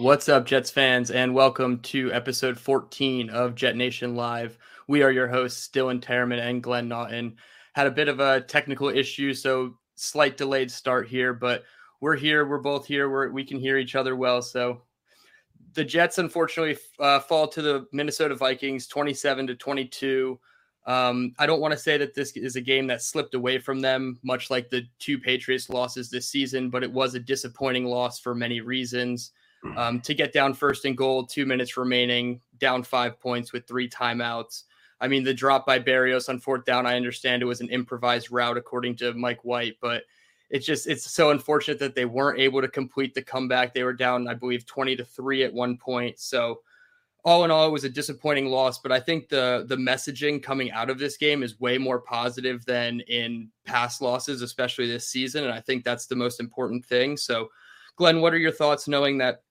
What's up, Jets fans, and welcome to episode 14 of Jet Nation Live. We are your hosts, Dylan Terriman and Glenn Naughton. Had a bit of a technical issue, so slight delayed start here, but we're here. We're both here. We're, we can hear each other well. So the Jets, unfortunately, uh, fall to the Minnesota Vikings 27 to 22. Um, I don't want to say that this is a game that slipped away from them, much like the two Patriots losses this season, but it was a disappointing loss for many reasons. Um, to get down first and goal, two minutes remaining, down five points with three timeouts. I mean, the drop by Berrios on fourth down, I understand it was an improvised route, according to Mike White, but it's just it's so unfortunate that they weren't able to complete the comeback. They were down, I believe, 20 to 3 at one point. So all in all, it was a disappointing loss, but I think the the messaging coming out of this game is way more positive than in past losses, especially this season. And I think that's the most important thing. So, Glenn, what are your thoughts knowing that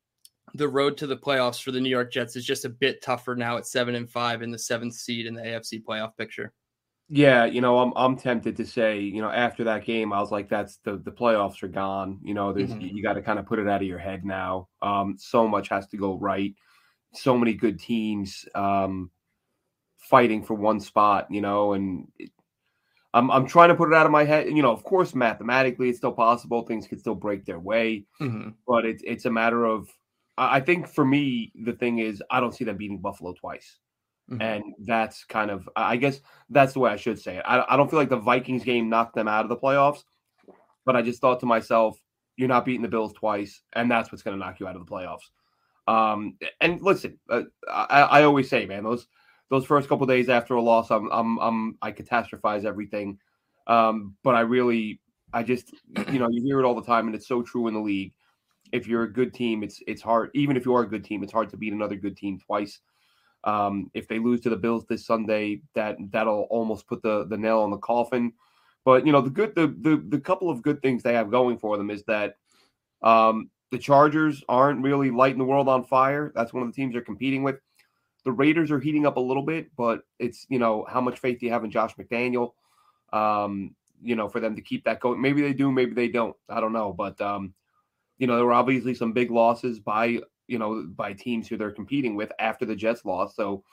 the road to the playoffs for the New York Jets is just a bit tougher now at seven and five in the seventh seed in the AFC playoff picture? Yeah, you know, I'm I'm tempted to say, you know, after that game, I was like, that's the the playoffs are gone. You know, there's mm-hmm. you got to kind of put it out of your head now. Um, so much has to go right so many good teams um, fighting for one spot, you know, and it, I'm I'm trying to put it out of my head. You know, of course, mathematically, it's still possible. Things could still break their way, mm-hmm. but it's it's a matter of. I think for me, the thing is, I don't see them beating Buffalo twice. Mm-hmm. And that's kind of, I guess that's the way I should say it. I, I don't feel like the Vikings game knocked them out of the playoffs, but I just thought to myself, you're not beating the Bills twice, and that's what's going to knock you out of the playoffs. Um, and listen, uh, I, I, always say, man, those those first couple days after a loss, I'm, I'm, I'm I catastrophize everything. Um, but I really, I just, you know, you hear it all the time, and it's so true in the league. If you're a good team, it's it's hard. Even if you are a good team, it's hard to beat another good team twice. Um, if they lose to the Bills this Sunday, that that'll almost put the the nail on the coffin. But you know, the good the the the couple of good things they have going for them is that um, the Chargers aren't really lighting the world on fire. That's one of the teams they're competing with. The Raiders are heating up a little bit, but it's you know how much faith do you have in Josh McDaniel? Um, you know, for them to keep that going. Maybe they do, maybe they don't. I don't know, but um, you know, there were obviously some big losses by you know by teams who they're competing with after the Jets lost, so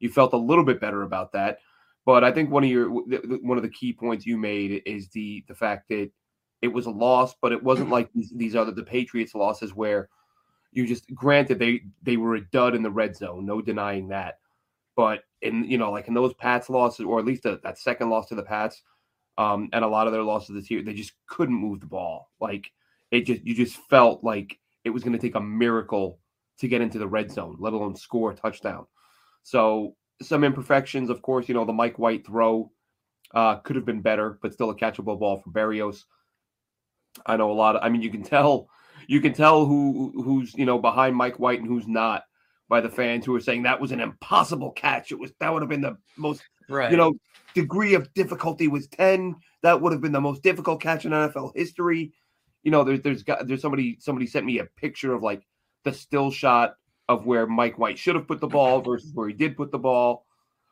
you felt a little bit better about that. But I think one of your one of the key points you made is the the fact that it was a loss, but it wasn't like these, these other the Patriots losses where you just granted they they were a dud in the red zone, no denying that. But in you know like in those Pats losses, or at least a, that second loss to the Pats, um, and a lot of their losses this year, they just couldn't move the ball. Like it just you just felt like it was going to take a miracle to get into the red zone, let alone score a touchdown. So some imperfections, of course. You know the Mike White throw uh, could have been better, but still a catchable ball for Berrios. I know a lot of. I mean, you can tell you can tell who who's you know behind Mike White and who's not by the fans who are saying that was an impossible catch. It was that would have been the most right. you know degree of difficulty was ten. That would have been the most difficult catch in NFL history. You know, there's there's got there's somebody somebody sent me a picture of like the still shot of where Mike White should have put the ball versus where he did put the ball,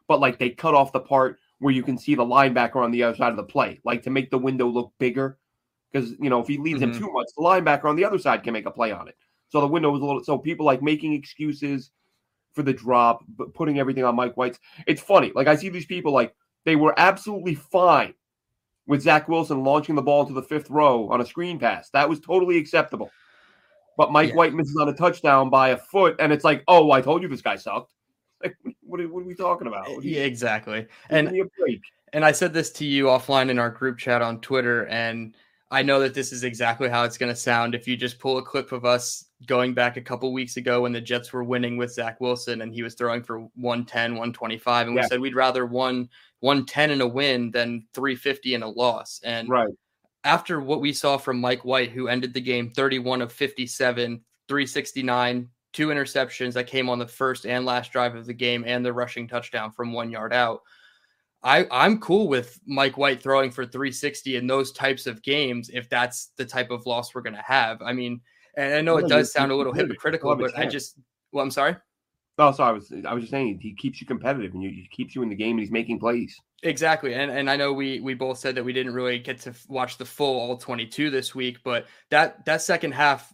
but like they cut off the part where you can see the linebacker on the other side of the play, like to make the window look bigger because you know if he leaves mm-hmm. him too much, the linebacker on the other side can make a play on it. So the window was a little. So people like making excuses for the drop, but putting everything on Mike White's. It's funny. Like I see these people like they were absolutely fine with Zach Wilson launching the ball into the fifth row on a screen pass. That was totally acceptable. But Mike yeah. White misses on a touchdown by a foot, and it's like, oh, I told you this guy sucked. Like, what, are, what are we talking about? Yeah, exactly. And and I said this to you offline in our group chat on Twitter, and I know that this is exactly how it's going to sound if you just pull a clip of us going back a couple weeks ago when the Jets were winning with Zach Wilson and he was throwing for 110, 125. And yeah. we said we'd rather one 110 in a win than 350 in a loss. And right after what we saw from Mike White, who ended the game 31 of 57, 369, two interceptions that came on the first and last drive of the game, and the rushing touchdown from one yard out. I, I'm cool with Mike White throwing for 360 in those types of games if that's the type of loss we're going to have. I mean, and I know it does sound a little hypocritical, but I just, well, I'm sorry. Oh, sorry. I was I was just saying he keeps you competitive and you, he keeps you in the game and he's making plays. Exactly, and and I know we we both said that we didn't really get to watch the full all 22 this week, but that that second half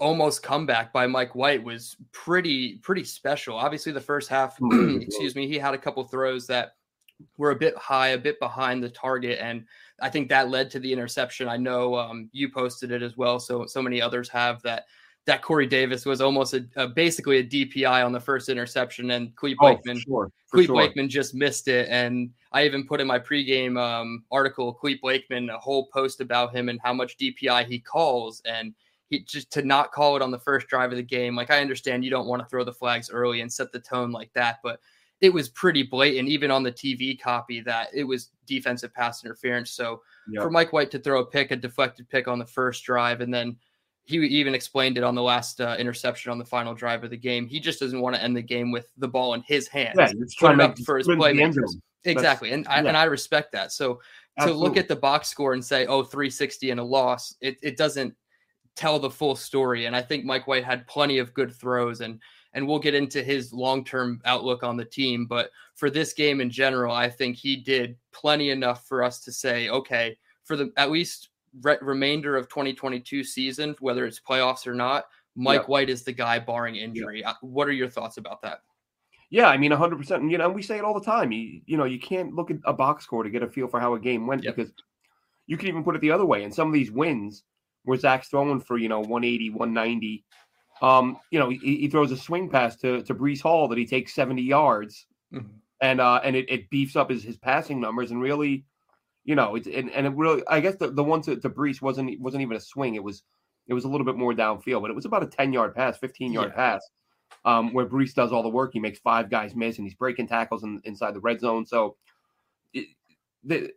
almost comeback by Mike White was pretty pretty special. Obviously, the first half, excuse me, he had a couple throws that were a bit high, a bit behind the target, and I think that led to the interception. I know um, you posted it as well, so so many others have that. That Corey Davis was almost a, a basically a DPI on the first interception, and Clete oh, Blakeman, sure, Clete sure. Blakeman just missed it. And I even put in my pregame um, article, Clete Blakeman, a whole post about him and how much DPI he calls, and he just to not call it on the first drive of the game. Like I understand you don't want to throw the flags early and set the tone like that, but it was pretty blatant, even on the TV copy, that it was defensive pass interference. So yep. for Mike White to throw a pick, a deflected pick on the first drive, and then he even explained it on the last uh, interception on the final drive of the game. He just doesn't want to end the game with the ball in his hands. Yeah, he's trying to for his playmakers. Exactly, and I, yeah. and I respect that. So Absolutely. to look at the box score and say, "Oh, 360 and a loss," it, it doesn't tell the full story. And I think Mike White had plenty of good throws and and we'll get into his long-term outlook on the team, but for this game in general, I think he did plenty enough for us to say, okay, for the at least re- remainder of 2022 season, whether it's playoffs or not, Mike yep. White is the guy barring injury. Yep. Uh, what are your thoughts about that? Yeah, I mean, 100%. And, you know, we say it all the time. You, you know, you can't look at a box score to get a feel for how a game went yep. because you can even put it the other way. And some of these wins, where Zach's throwing for, you know, 180, 190. Um, you know, he, he throws a swing pass to, to Breece Hall that he takes 70 yards mm-hmm. and uh and it, it beefs up his, his passing numbers and really, you know, it's and, and it really I guess the, the one to, to Breece wasn't wasn't even a swing. It was it was a little bit more downfield, but it was about a 10 yard pass, 15 yard yeah. pass. Um, where Breece does all the work. He makes five guys miss and he's breaking tackles in, inside the red zone. So it, the,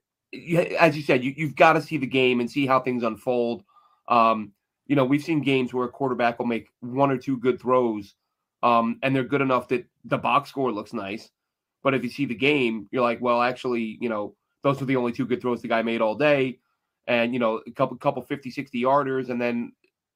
as you said, you, you've got to see the game and see how things unfold. Um, you know, we've seen games where a quarterback will make one or two good throws, um, and they're good enough that the box score looks nice. But if you see the game, you're like, well, actually, you know, those were the only two good throws the guy made all day. And, you know, a couple, couple 50, 60 yarders, and then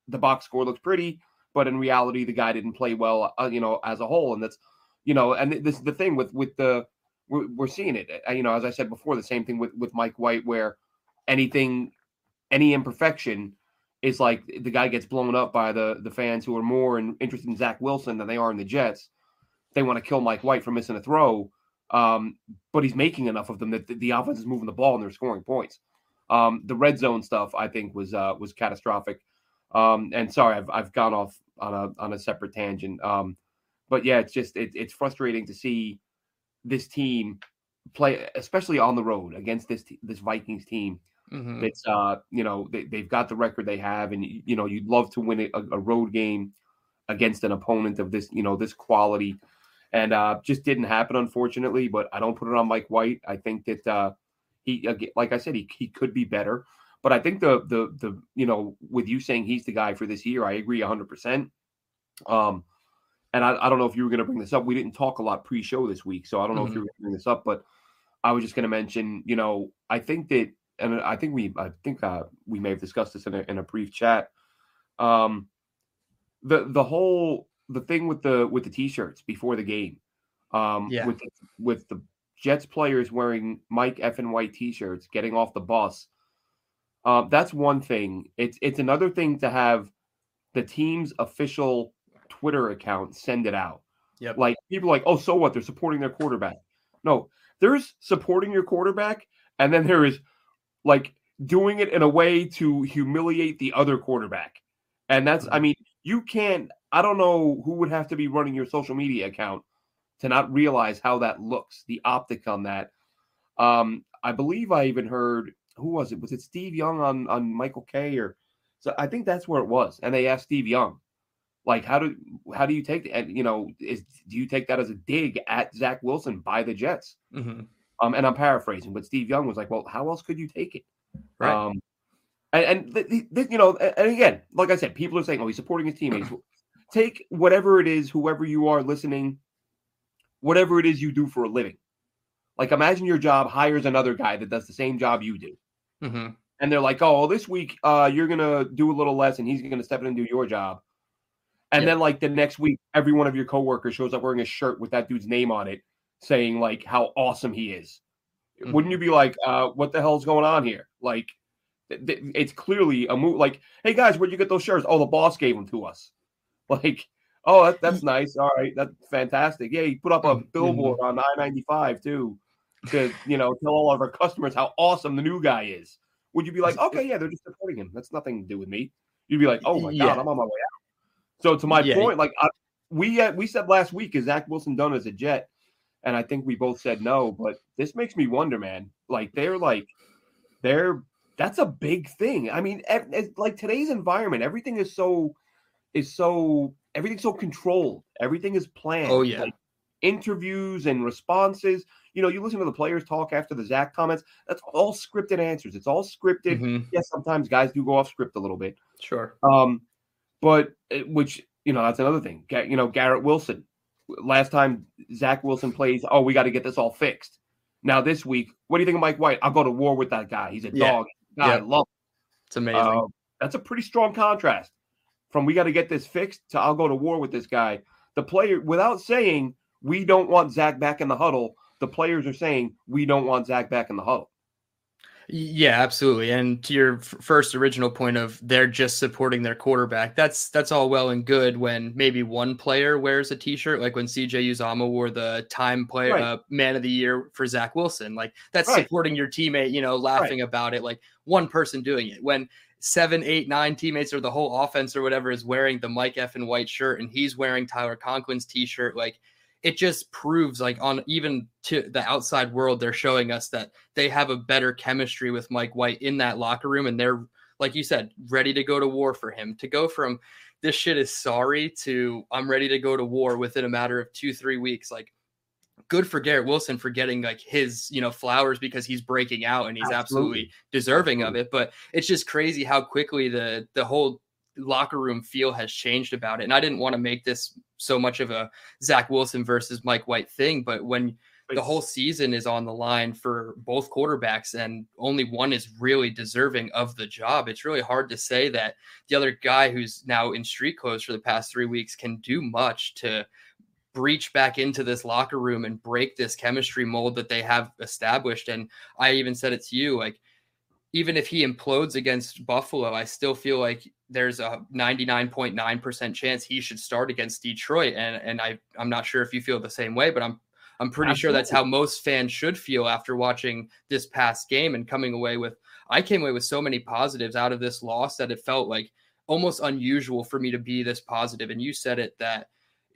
the box score looks pretty. But in reality, the guy didn't play well, uh, you know, as a whole. And that's, you know, and this is the thing with, with the, we're, we're seeing it, you know, as I said before, the same thing with, with Mike White, where anything, any imperfection, is like the guy gets blown up by the the fans who are more in, interested in Zach Wilson than they are in the Jets. They want to kill Mike White for missing a throw, um, but he's making enough of them that the, the, offense is moving the ball and they're scoring points. Um, the red zone stuff I think was uh, was catastrophic. Um, and sorry, I've I've gone off on a on a separate tangent. Um, but yeah, it's just it, it's frustrating to see this team play, especially on the road against this this Vikings team Mm-hmm. It's uh, you know, they, they've got the record they have, and you know, you'd love to win a, a road game against an opponent of this, you know, this quality, and uh, just didn't happen, unfortunately. But I don't put it on Mike White. I think that uh, he, like I said, he he could be better. But I think the the the you know, with you saying he's the guy for this year, I agree hundred percent. Um, and I, I don't know if you were going to bring this up. We didn't talk a lot pre-show this week, so I don't know mm-hmm. if you were going to bring this up, but I was just going to mention, you know, I think that and I think we I think uh, we may have discussed this in a, in a brief chat. Um, the the whole the thing with the with the t-shirts before the game, um, yeah. with with the Jets players wearing Mike F and White t-shirts, getting off the bus. Uh, that's one thing. It's it's another thing to have the team's official Twitter account send it out. Yep. Like people like, oh, so what? They're supporting their quarterback. No, there's supporting your quarterback, and then there is like doing it in a way to humiliate the other quarterback. And that's, I mm-hmm. mean, you can't, I don't know who would have to be running your social media account to not realize how that looks, the optic on that. Um, I believe I even heard, who was it? Was it Steve Young on, on Michael Kay or so I think that's where it was. And they asked Steve Young, like, how do how do you take and you know, is do you take that as a dig at Zach Wilson by the Jets? Mm-hmm. Um, and I'm paraphrasing, but Steve Young was like, "Well, how else could you take it?" Right. Um, and, and the, the, you know, and again, like I said, people are saying, "Oh, he's supporting his teammates." Take whatever it is, whoever you are listening, whatever it is you do for a living. Like, imagine your job hires another guy that does the same job you do, mm-hmm. and they're like, "Oh, well, this week uh, you're gonna do a little less, and he's gonna step in and do your job." And yep. then, like the next week, every one of your coworkers shows up wearing a shirt with that dude's name on it, saying like how awesome he is. Mm-hmm. Wouldn't you be like, uh, what the hell's going on here? Like, It's clearly a move. Like, hey guys, where'd you get those shirts? Oh, the boss gave them to us. Like, oh, that, that's nice. All right, that's fantastic. Yeah, he put up a mm-hmm. billboard on I ninety five too, to you know tell all of our customers how awesome the new guy is. Would you be like, okay, yeah, they're just supporting him. That's nothing to do with me. You'd be like, oh my yeah. god, I'm on my way out. So to my yeah. point, like I, we uh, we said last week, is Zach Wilson done as a Jet? And I think we both said no. But this makes me wonder, man. Like they're like they're that's a big thing. I mean, like today's environment, everything is so is so everything's so controlled. Everything is planned. Oh yeah. Like, interviews and responses. You know, you listen to the players talk after the Zach comments. That's all scripted answers. It's all scripted. Mm-hmm. Yes, sometimes guys do go off script a little bit. Sure. Um, but eh, which you know that's another thing. You know, Garrett Wilson. Last time Zach Wilson plays, oh, we got to get this all fixed. Now this week, what do you think of Mike White? I'll go to war with that guy. He's a yeah. dog. God, I love. Him. It's amazing. Uh, that's a pretty strong contrast from we got to get this fixed to I'll go to war with this guy. The player, without saying we don't want Zach back in the huddle, the players are saying we don't want Zach back in the huddle. Yeah, absolutely. And to your f- first original point of they're just supporting their quarterback, that's that's all well and good when maybe one player wears a T-shirt, like when CJ Uzomah wore the time player right. uh, man of the year for Zach Wilson. Like that's right. supporting your teammate, you know, laughing right. about it. Like one person doing it when seven, eight, nine teammates or the whole offense or whatever is wearing the Mike F and white shirt and he's wearing Tyler Conklin's T-shirt, like it just proves like on even to the outside world they're showing us that they have a better chemistry with Mike White in that locker room and they're like you said ready to go to war for him to go from this shit is sorry to I'm ready to go to war within a matter of 2 3 weeks like good for Garrett Wilson for getting like his, you know, flowers because he's breaking out and he's absolutely, absolutely deserving of it. But it's just crazy how quickly the the whole locker room feel has changed about it. And I didn't want to make this so much of a Zach Wilson versus Mike White thing, but when the whole season is on the line for both quarterbacks and only one is really deserving of the job, it's really hard to say that the other guy who's now in street clothes for the past three weeks can do much to breach back into this locker room and break this chemistry mold that they have established. And I even said it to you, like, even if he implodes against Buffalo, I still feel like there's a 99.9% chance he should start against Detroit. And and I I'm not sure if you feel the same way, but I'm I'm pretty Absolutely. sure that's how most fans should feel after watching this past game and coming away with I came away with so many positives out of this loss that it felt like almost unusual for me to be this positive. And you said it that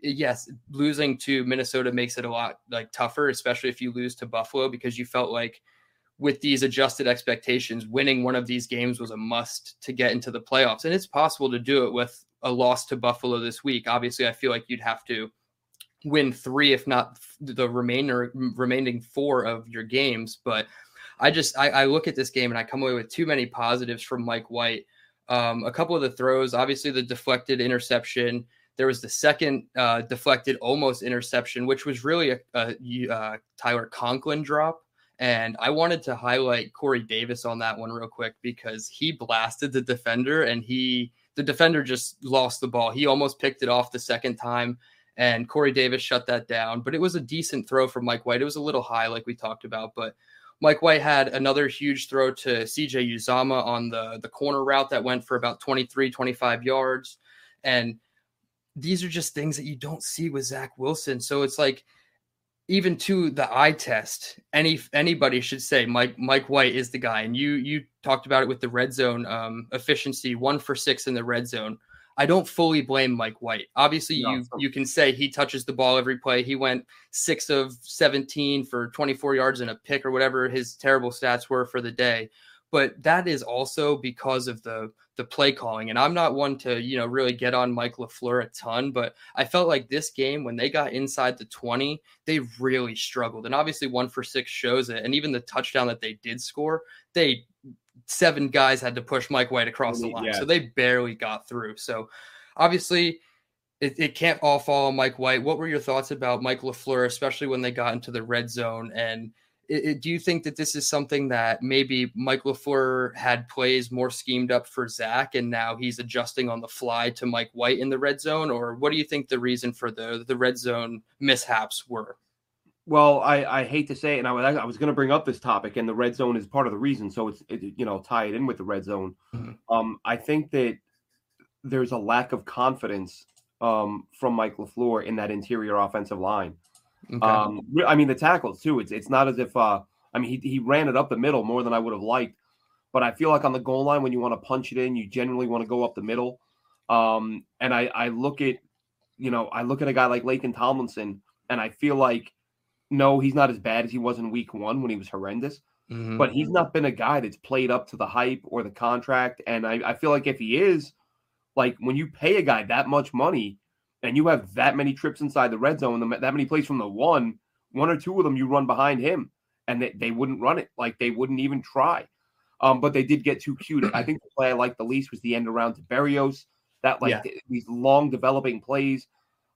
yes, losing to Minnesota makes it a lot like tougher, especially if you lose to Buffalo because you felt like with these adjusted expectations, winning one of these games was a must to get into the playoffs. And it's possible to do it with a loss to Buffalo this week. Obviously, I feel like you'd have to win three, if not the remainder remaining four of your games. But I just I, I look at this game and I come away with too many positives from Mike White. Um, a couple of the throws, obviously the deflected interception. There was the second uh, deflected almost interception, which was really a, a uh, Tyler Conklin drop. And I wanted to highlight Corey Davis on that one real quick because he blasted the defender and he the defender just lost the ball. He almost picked it off the second time and Corey Davis shut that down. But it was a decent throw from Mike White. It was a little high, like we talked about, but Mike White had another huge throw to CJ Uzomah on the, the corner route that went for about 23, 25 yards. And these are just things that you don't see with Zach Wilson. So it's like even to the eye test, any anybody should say Mike Mike White is the guy. And you you talked about it with the red zone um, efficiency, one for six in the red zone. I don't fully blame Mike White. Obviously, no, you you can say he touches the ball every play. He went six of seventeen for twenty four yards and a pick or whatever his terrible stats were for the day but that is also because of the the play calling. And I'm not one to, you know, really get on Mike LaFleur a ton, but I felt like this game, when they got inside the 20, they really struggled. And obviously, one for six shows it. And even the touchdown that they did score, they seven guys had to push Mike White across the line. Yeah. So they barely got through. So obviously, it, it can't all fall on Mike White. What were your thoughts about Mike LaFleur, especially when they got into the red zone and it, do you think that this is something that maybe Mike LaFleur had plays more schemed up for Zach and now he's adjusting on the fly to Mike White in the red zone? Or what do you think the reason for the, the red zone mishaps were? Well, I, I hate to say it, and I was I was going to bring up this topic, and the red zone is part of the reason. So it's it, you know tie it in with the red zone. Mm-hmm. Um, I think that there's a lack of confidence um, from Mike LaFleur in that interior offensive line. Okay. Um, I mean the tackles too. It's it's not as if uh, I mean he he ran it up the middle more than I would have liked, but I feel like on the goal line when you want to punch it in, you generally want to go up the middle. Um, and I I look at you know I look at a guy like Laken Tomlinson, and I feel like no, he's not as bad as he was in week one when he was horrendous. Mm-hmm. But he's not been a guy that's played up to the hype or the contract. And I, I feel like if he is, like when you pay a guy that much money and you have that many trips inside the red zone, that many plays from the one, one or two of them you run behind him, and they, they wouldn't run it. Like they wouldn't even try. Um, but they did get too cute. I think the play I liked the least was the end around to Berrios. That like yeah. these long developing plays.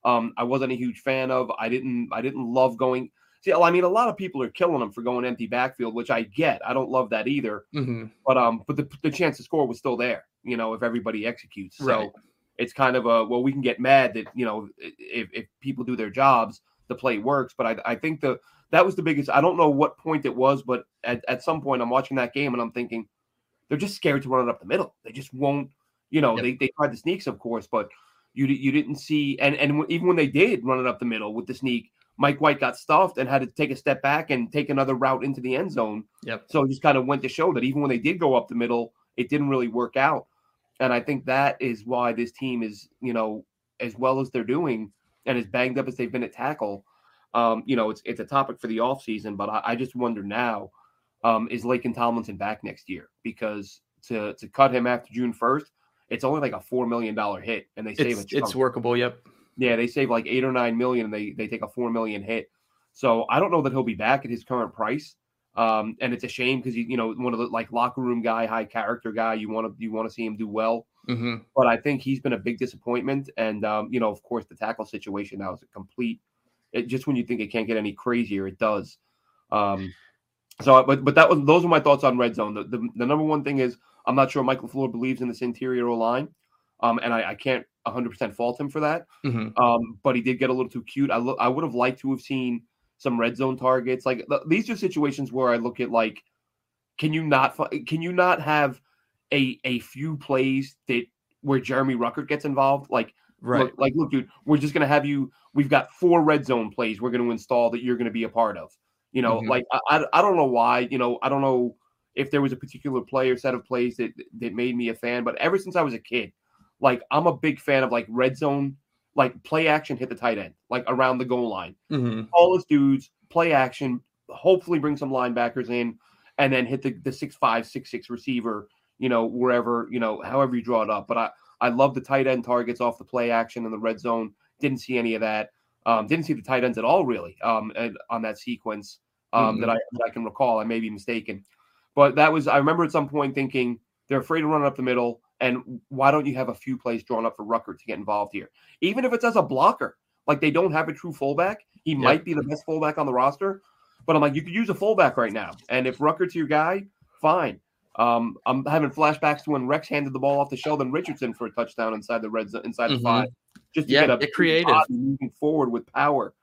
Um, I wasn't a huge fan of. I didn't I didn't love going See, I mean, a lot of people are killing them for going empty backfield, which I get. I don't love that either. Mm-hmm. But um, but the, the chance to score was still there. You know, if everybody executes. So right. It's kind of a well, we can get mad that you know if if people do their jobs, the play works. But I I think the that was the biggest. I don't know what point it was, but at, at some point I'm watching that game and I'm thinking they're just scared to run it up the middle. They just won't. You know, yep. they they tried the sneaks, of course, but you you didn't see and and even when they did run it up the middle with the sneak Mike White got stuffed and had to take a step back and take another route into the end zone. Yep. So it just kind of went to show that even when they did go up the middle, it didn't really work out. And I think that is why this team is, you know, as well as they're doing and as banged up as they've been at tackle. Um, you know, it's it's a topic for the offseason, but I, I just wonder now, um, is Laken Tomlinson back next year? Because to to cut him after June first, it's only like a four million dollar hit, and they save it's, It's workable. Yep. Yeah, they save like eight or nine million, and they they take a four million hit. So I don't know that he'll be back at his current price. Um, and it's a shame because you know one of the like locker room guy, high character guy. You want to you want to see him do well. Mm-hmm. But I think he's been a big disappointment. And um, you know, of course, the tackle situation now is a complete. It, just when you think it can't get any crazier, it does. Um, so, but but that was those are my thoughts on red zone. The, the, the number one thing is I'm not sure Michael LaFleur believes in this interior line, um, and I, I can't 100% fault him for that. Mm-hmm. Um, but he did get a little too cute. I, lo- I would have liked to have seen some red zone targets. Like th- these are situations where I look at like, can you not can you not have a a few plays that where Jeremy Ruckert gets involved? Like right, look, like look, dude, we're just gonna have you. We've got four red zone plays we're gonna install that you're gonna be a part of. You know, mm-hmm. like I, I don't know why. You know, I don't know if there was a particular play or set of plays that that made me a fan. But ever since I was a kid, like I'm a big fan of like red zone, like play action, hit the tight end, like around the goal line. Mm-hmm. Tallest dudes, play action, hopefully bring some linebackers in, and then hit the the six five, six six receiver, you know, wherever, you know, however you draw it up. But I I love the tight end targets off the play action in the red zone. Didn't see any of that. Um, didn't see the tight ends at all really um, on that sequence um, mm-hmm. that I that I can recall. I may be mistaken, but that was I remember at some point thinking they're afraid to run up the middle. And why don't you have a few plays drawn up for Ruckert to get involved here? Even if it's as a blocker, like they don't have a true fullback. He yep. might be the best fullback on the roster, but I'm like, you could use a fullback right now. And if Ruckert's your guy, fine. Um, I'm having flashbacks to when Rex handed the ball off to Sheldon Richardson for a touchdown inside the red zone, inside mm-hmm. the five, just to yeah, get a creative moving forward with power.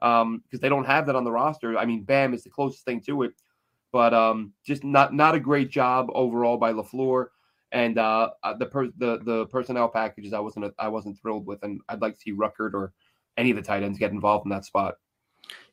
Um, because they don't have that on the roster. I mean, Bam is the closest thing to it, but um, just not not a great job overall by Lafleur and uh, uh, the per- the the personnel packages I wasn't I wasn't thrilled with, and I'd like to see Ruckert or any of the tight ends get involved in that spot.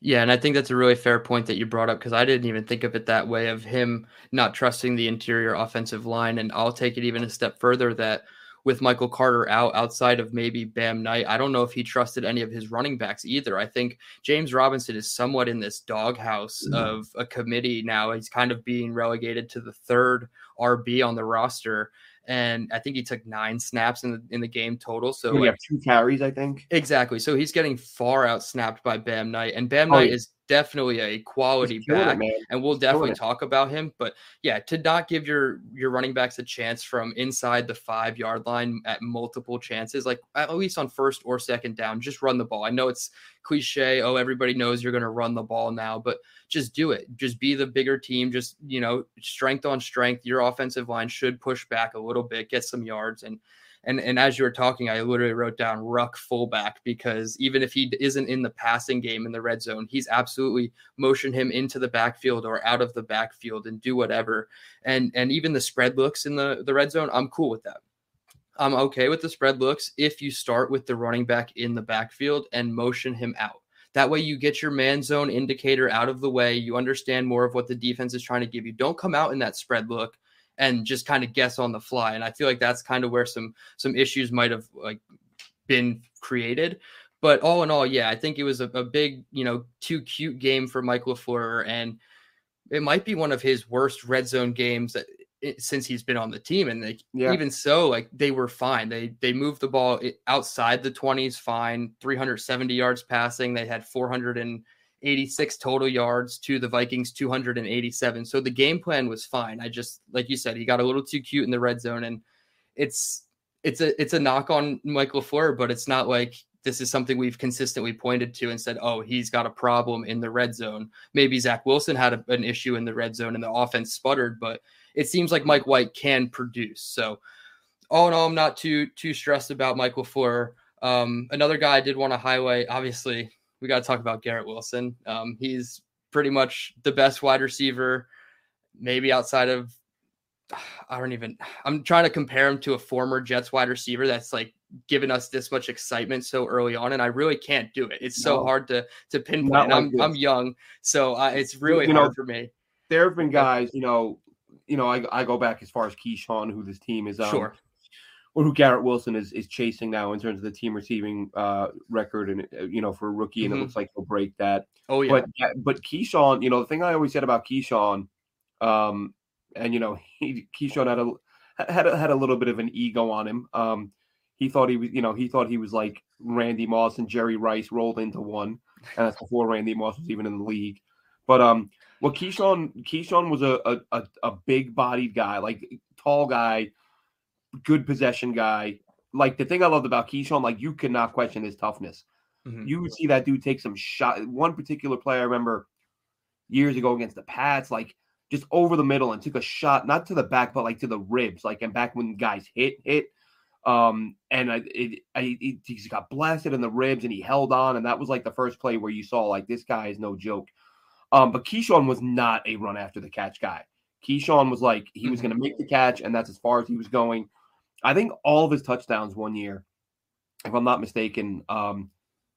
Yeah, and I think that's a really fair point that you brought up because I didn't even think of it that way of him not trusting the interior offensive line, and I'll take it even a step further that with Michael Carter out outside of maybe Bam Knight, I don't know if he trusted any of his running backs either. I think James Robinson is somewhat in this doghouse mm-hmm. of a committee now. He's kind of being relegated to the third RB on the roster and I think he took nine snaps in the in the game total. So we like, have two carries, I think. Exactly. So he's getting far out snapped by Bam Knight, and Bam oh, Knight is definitely a quality back, it, and we'll definitely talk about him. But yeah, to not give your your running backs a chance from inside the five yard line at multiple chances, like at least on first or second down, just run the ball. I know it's cliche. Oh, everybody knows you're going to run the ball now, but just do it. Just be the bigger team. Just, you know, strength on strength. Your offensive line should push back a little bit, get some yards. And And and as you were talking, I literally wrote down ruck fullback because even if he isn't in the passing game in the red zone, he's absolutely motion him into the backfield or out of the backfield and do whatever. And and even the spread looks in the the red zone, I'm cool with that. I'm okay with the spread looks if you start with the running back in the backfield and motion him out. That way, you get your man zone indicator out of the way. You understand more of what the defense is trying to give you. Don't come out in that spread look and just kind of guess on the fly. And I feel like that's kind of where some some issues might have like been created. But all in all, yeah, I think it was a, a big, you know, too cute game for Mike LaFleur, and it might be one of his worst red zone games uh, since he's been on the team and they, yeah. even so like they were fine they they moved the ball outside the 20s fine 370 yards passing they had 486 total yards to the vikings 287 so the game plan was fine i just like you said he got a little too cute in the red zone and it's it's a it's a knock on Michael LaFleur, but it's not like this is something we've consistently pointed to and said, oh, he's got a problem in the red zone. Maybe Zach Wilson had a, an issue in the red zone and the offense sputtered, but it seems like Mike White can produce. So all in all, I'm not too too stressed about Michael LaFleur. Um, another guy I did want to highlight, obviously, we got to talk about Garrett Wilson. Um, he's pretty much the best wide receiver, maybe outside of I don't even I'm trying to compare him to a former Jets wide receiver that's like given us this much excitement so early on and I really can't do it. It's no. so hard to to pinpoint. Like I'm this. I'm young, so uh, it's really you hard know, for me. There have been guys, you know, you know, I, I go back as far as Keyshawn, who this team is um, sure. Or who Garrett Wilson is is chasing now in terms of the team receiving uh, record, and uh, you know for a rookie, and mm-hmm. it looks like he'll break that. Oh yeah, but but Keyshawn, you know, the thing I always said about Keyshawn, um, and you know, he, Keyshawn had a had a, had a little bit of an ego on him. Um, he thought he was, you know, he thought he was like Randy Moss and Jerry Rice rolled into one, and that's before Randy Moss was even in the league. But um, well, Keyshawn Keyshawn was a, a a big bodied guy, like tall guy, good possession guy. Like the thing I loved about Keyshawn, like you could not question his toughness. Mm-hmm. You would see that dude take some shot. One particular play I remember years ago against the Pats, like just over the middle and took a shot, not to the back, but like to the ribs, like and back when guys hit hit. Um, and I, it, I, it, he got blasted in the ribs and he held on, and that was like the first play where you saw like this guy is no joke. Um, but Keyshawn was not a run after the catch guy. Keyshawn was like he was going to mm-hmm. make the catch, and that's as far as he was going. I think all of his touchdowns one year, if I'm not mistaken, um,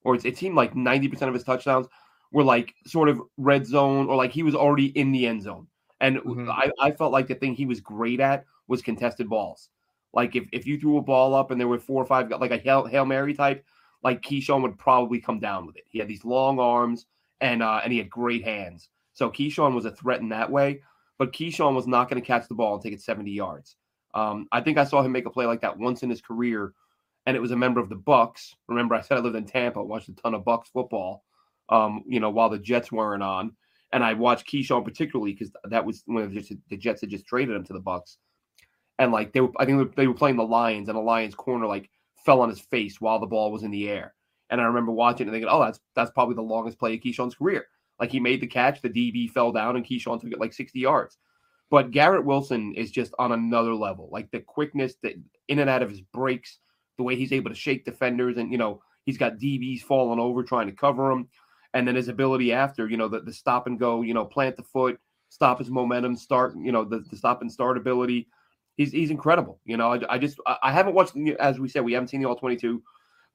or it seemed like 90% of his touchdowns were like sort of red zone or like he was already in the end zone. And mm-hmm. I, I felt like the thing he was great at was contested balls. Like if, if you threw a ball up and there were four or five, like a Hail, Hail Mary type, like Keyshawn would probably come down with it. He had these long arms and uh, and he had great hands. So Keyshawn was a threat in that way, but Keyshawn was not going to catch the ball and take it 70 yards. Um, I think I saw him make a play like that once in his career, and it was a member of the Bucks. Remember, I said I lived in Tampa, watched a ton of Bucks football. Um, you know, while the Jets weren't on, and I watched Keyshawn particularly because that was when the Jets had just traded him to the Bucks, and like they were, I think they were playing the Lions, and the Lions corner like fell on his face while the ball was in the air, and I remember watching and thinking, oh, that's that's probably the longest play of Keyshawn's career. Like he made the catch, the DB fell down, and Keyshawn took it like 60 yards. But Garrett Wilson is just on another level. Like the quickness, the in and out of his breaks, the way he's able to shake defenders, and you know he's got DBs falling over trying to cover him, and then his ability after, you know, the, the stop and go, you know, plant the foot, stop his momentum, start, you know, the, the stop and start ability. He's he's incredible. You know, I, I just I haven't watched as we said we haven't seen the all 22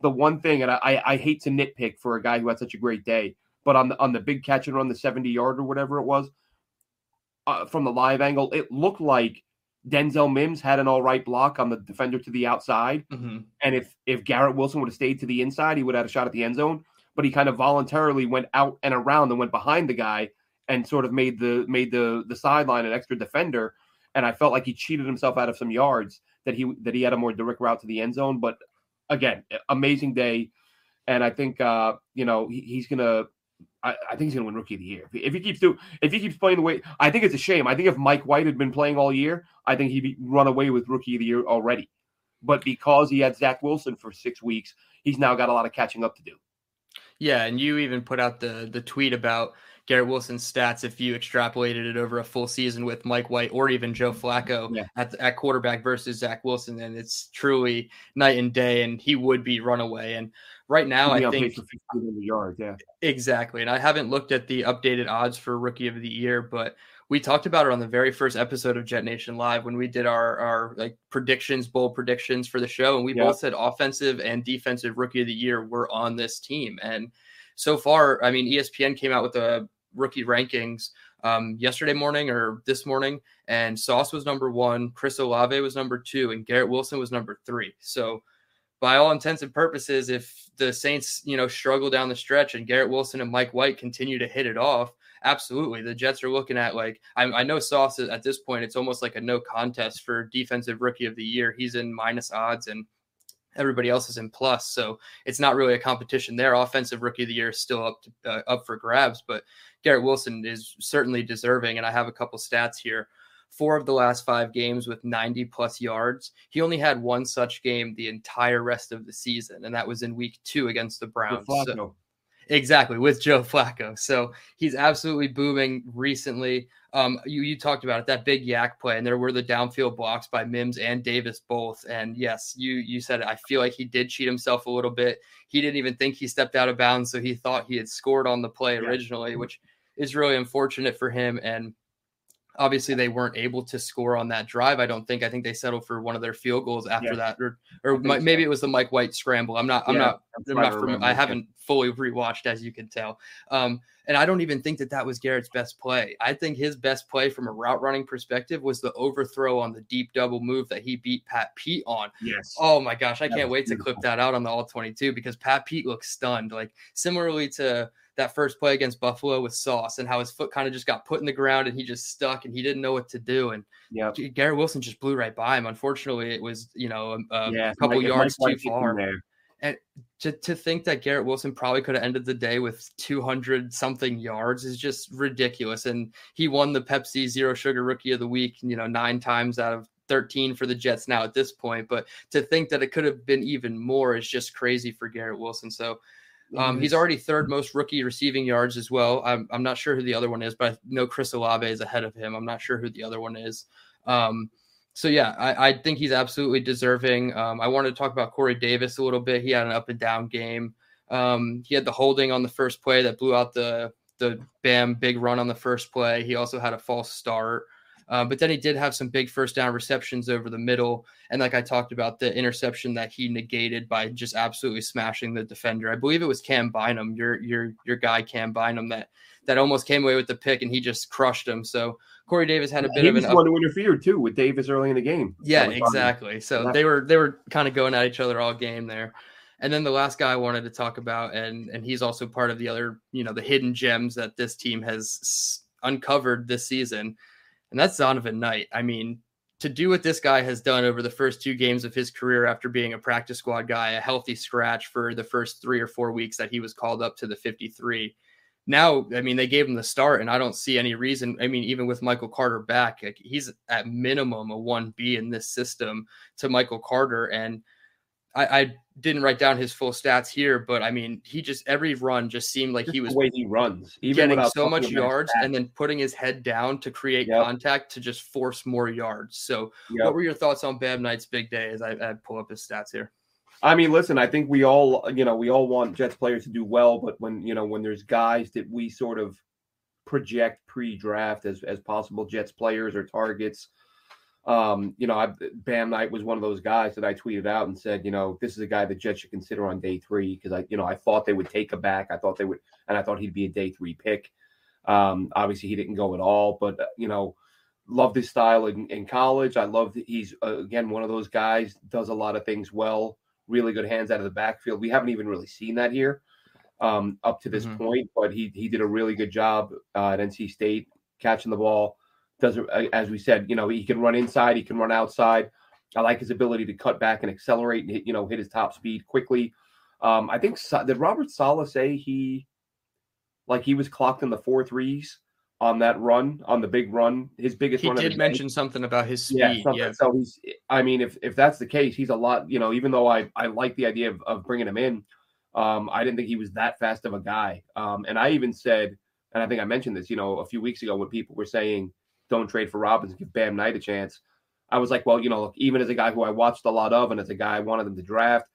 the one thing, and I, I hate to nitpick for a guy who had such a great day, but on the on the big catch and run, the 70 yard or whatever it was, uh, from the live angle, it looked like Denzel Mims had an all right block on the defender to the outside. Mm-hmm. And if if Garrett Wilson would have stayed to the inside, he would have had a shot at the end zone. But he kind of voluntarily went out and around and went behind the guy and sort of made the made the the sideline an extra defender. And I felt like he cheated himself out of some yards that he that he had a more direct route to the end zone. But again, amazing day, and I think uh, you know he, he's gonna. I, I, think he's gonna win Rookie of the Year if he, keeps doing. If he keeps playing the way, I think it's a shame. I think if Mike White had been playing all year, I think he'd run away with Rookie of the Year already. But because he had Zach Wilson for six weeks, he's now got a lot of catching up to do. Yeah, and you even put out the the tweet about Garrett Wilson's stats if you extrapolated it over a full season with Mike White or even Joe Flacco yeah. at, at quarterback versus Zach Wilson. And it's truly night and day, and he would be runaway. And right now, I think yards, yeah, exactly. And I haven't looked at the updated odds for rookie of the year, but we talked about it on the very first episode of Jet Nation Live when we did our our like predictions, bold predictions for the show, and we both said offensive and defensive rookie of the year were on this team. And so far, I mean, ESPN came out with the rookie rankings um, yesterday morning or this morning, and Sauce was number one, Chris Olave was number two, and Garrett Wilson was number three. So by all intents and purposes, if the Saints, you know, struggle down the stretch and Garrett Wilson and Mike White continue to hit it off, absolutely, the Jets are looking at like I, I know Sauce at this point. It's almost like a no contest for defensive rookie of the year. He's in minus odds and everybody else is in plus. So it's not really a competition there. Offensive rookie of the year is still up to, uh, up for grabs, but Garrett Wilson is certainly deserving. And I have a couple stats here four of the last five games with 90 plus yards. He only had one such game the entire rest of the season, and that was in week two against the Browns. So, exactly, with Joe Flacco. So he's absolutely booming recently. Um, you, you talked about it, that big YAC play, and there were the downfield blocks by Mims and Davis both. And yes, you you said it. I feel like he did cheat himself a little bit. He didn't even think he stepped out of bounds, so he thought he had scored on the play originally, yeah. which is really unfortunate for him. And obviously they weren't able to score on that drive. I don't think. I think they settled for one of their field goals after yeah. that, or or my, maybe it was the Mike White scramble. I'm not. I'm yeah, not. I'm not. From, I haven't fully rewatched, as you can tell. Um, and I don't even think that that was Garrett's best play. I think his best play from a route running perspective was the overthrow on the deep double move that he beat Pat Pete on. Yes. Oh my gosh, I that can't wait beautiful. to clip that out on the all 22 because Pat Pete looks stunned. Like similarly to that first play against Buffalo with Sauce and how his foot kind of just got put in the ground and he just stuck and he didn't know what to do. And yeah, Garrett Wilson just blew right by him. Unfortunately, it was, you know, um, um, a, a yeah, couple yards too far. And to, to think that Garrett Wilson probably could have ended the day with 200 something yards is just ridiculous. And he won the Pepsi Zero Sugar Rookie of the Week, you know, nine times out of 13 for the Jets now at this point. But to think that it could have been even more is just crazy for Garrett Wilson. So um, he's already third most rookie receiving yards as well. I'm, I'm not sure who the other one is, but I know Chris Olave is ahead of him. I'm not sure who the other one is. Um, so yeah, I, I, think he's absolutely deserving. Um, I wanted to talk about Corey Davis a little bit. He had an up and down game. Um, he had the holding on the first play that blew out the the Bam big run on the first play. He also had a false start. Uh, but then he did have some big first down receptions over the middle. And like I talked about, the interception that he negated by just absolutely smashing the defender. I believe it was Cam Bynum, your your your guy Cam Bynum, that that almost came away with the pick and he just crushed him. So Corey Davis had a bit he of an one who interfered too with Davis early in the game. Yeah, exactly. So they were they were kind of going at each other all game there. And then the last guy I wanted to talk about, and and he's also part of the other, you know, the hidden gems that this team has uncovered this season and that's Zonovan Knight. I mean, to do what this guy has done over the first two games of his career after being a practice squad guy, a healthy scratch for the first three or four weeks that he was called up to the 53. Now, I mean, they gave him the start, and I don't see any reason. I mean, even with Michael Carter back, he's at minimum a 1B in this system to Michael Carter. And I, I, didn't write down his full stats here, but I mean, he just every run just seemed like just he was the way he runs, even getting so much yards and then putting his head down to create yep. contact to just force more yards. So, yep. what were your thoughts on Bam Knight's big day? As I, I pull up his stats here. I mean, listen, I think we all, you know, we all want Jets players to do well, but when you know when there's guys that we sort of project pre-draft as as possible Jets players or targets um, you know, I, Bam Knight was one of those guys that I tweeted out and said, you know, this is a guy that Jets should consider on day three because I, you know, I thought they would take a back. I thought they would, and I thought he'd be a day three pick. Um, obviously, he didn't go at all, but uh, you know, loved his style in, in college. I love that he's uh, again one of those guys does a lot of things well. Really good hands out of the backfield. We haven't even really seen that here um, up to this mm-hmm. point, but he he did a really good job uh, at NC State catching the ball does uh, as we said, you know, he can run inside, he can run outside. I like his ability to cut back and accelerate and hit, you know, hit his top speed quickly. Um, I think did Robert Saleh say he like he was clocked in the four threes on that run, on the big run, his biggest he run. He did mention something about his speed. Yeah, yeah, So he's I mean, if if that's the case, he's a lot, you know, even though I I like the idea of, of bringing him in, um, I didn't think he was that fast of a guy. Um, and I even said and I think I mentioned this, you know, a few weeks ago when people were saying don't trade for Robinson, give Bam Knight a chance. I was like, well, you know, look, even as a guy who I watched a lot of and as a guy I wanted them to draft,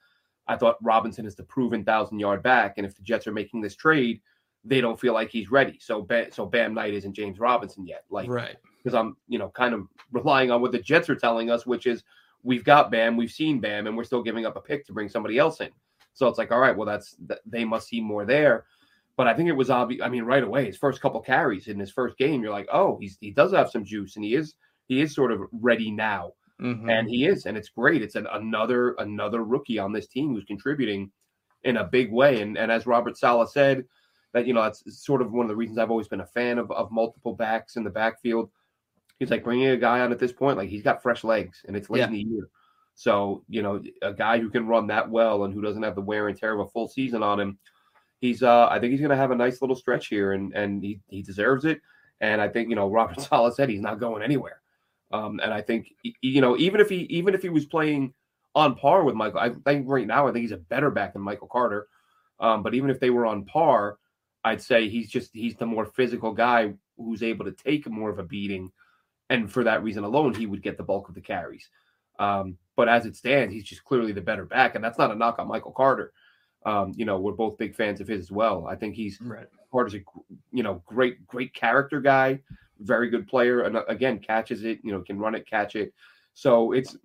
I thought Robinson is the proven thousand yard back. And if the Jets are making this trade, they don't feel like he's ready. So, so Bam Knight isn't James Robinson yet. Like, right. Because I'm, you know, kind of relying on what the Jets are telling us, which is we've got Bam, we've seen Bam, and we're still giving up a pick to bring somebody else in. So it's like, all right, well, that's they must see more there. But I think it was obvious. I mean, right away, his first couple carries in his first game, you're like, oh, he's he does have some juice, and he is he is sort of ready now, mm-hmm. and he is, and it's great. It's an, another another rookie on this team who's contributing in a big way. And and as Robert Saleh said, that you know that's sort of one of the reasons I've always been a fan of of multiple backs in the backfield. He's like bringing a guy on at this point, like he's got fresh legs, and it's late yeah. in the year. So you know, a guy who can run that well and who doesn't have the wear and tear of a full season on him he's uh I think he's gonna have a nice little stretch here and and he, he deserves it. And I think you know Robert Saleh said he's not going anywhere. Um, and I think you know even if he even if he was playing on par with Michael, I think right now I think he's a better back than Michael Carter. Um, but even if they were on par, I'd say he's just he's the more physical guy who's able to take more of a beating, and for that reason alone, he would get the bulk of the carries. Um, but as it stands, he's just clearly the better back, and that's not a knock on Michael Carter. Um, you know, we're both big fans of his as well. I think he's right. part of a you know great great character guy, very good player, and uh, again catches it. You know, can run it, catch it. So it's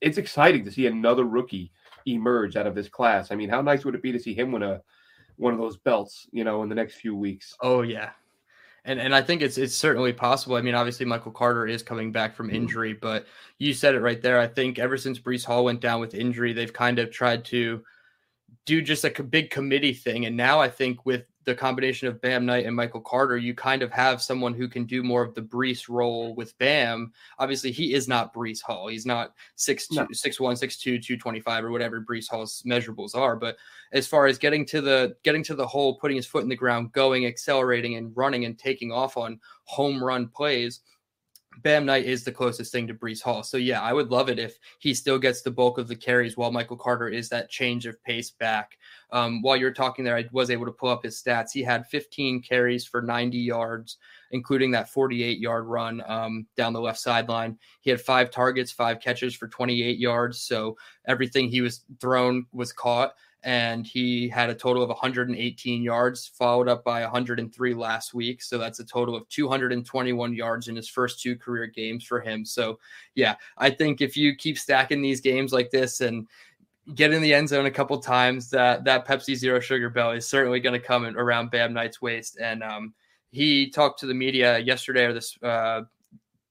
it's exciting to see another rookie emerge out of this class. I mean, how nice would it be to see him win a one of those belts? You know, in the next few weeks. Oh yeah, and and I think it's it's certainly possible. I mean, obviously Michael Carter is coming back from mm-hmm. injury, but you said it right there. I think ever since Breece Hall went down with injury, they've kind of tried to do just like a big committee thing. And now I think with the combination of Bam Knight and Michael Carter, you kind of have someone who can do more of the Breece role with Bam. Obviously, he is not Breece Hall. He's not 6'2, no. 6'1, 6'2, 225 or whatever Breece Hall's measurables are. But as far as getting to the getting to the hole, putting his foot in the ground, going, accelerating and running and taking off on home run plays – Bam Knight is the closest thing to Breece Hall. So yeah, I would love it if he still gets the bulk of the carries while Michael Carter is that change of pace back. Um, while you're talking there, I was able to pull up his stats. He had 15 carries for 90 yards, including that 48 yard run um, down the left sideline. He had five targets, five catches for 28 yards. So everything he was thrown was caught and he had a total of 118 yards, followed up by 103 last week. So that's a total of 221 yards in his first two career games for him. So, yeah, I think if you keep stacking these games like this and get in the end zone a couple times, that that Pepsi Zero Sugar Bell is certainly going to come around Bam Knight's waist. And um, he talked to the media yesterday or this uh,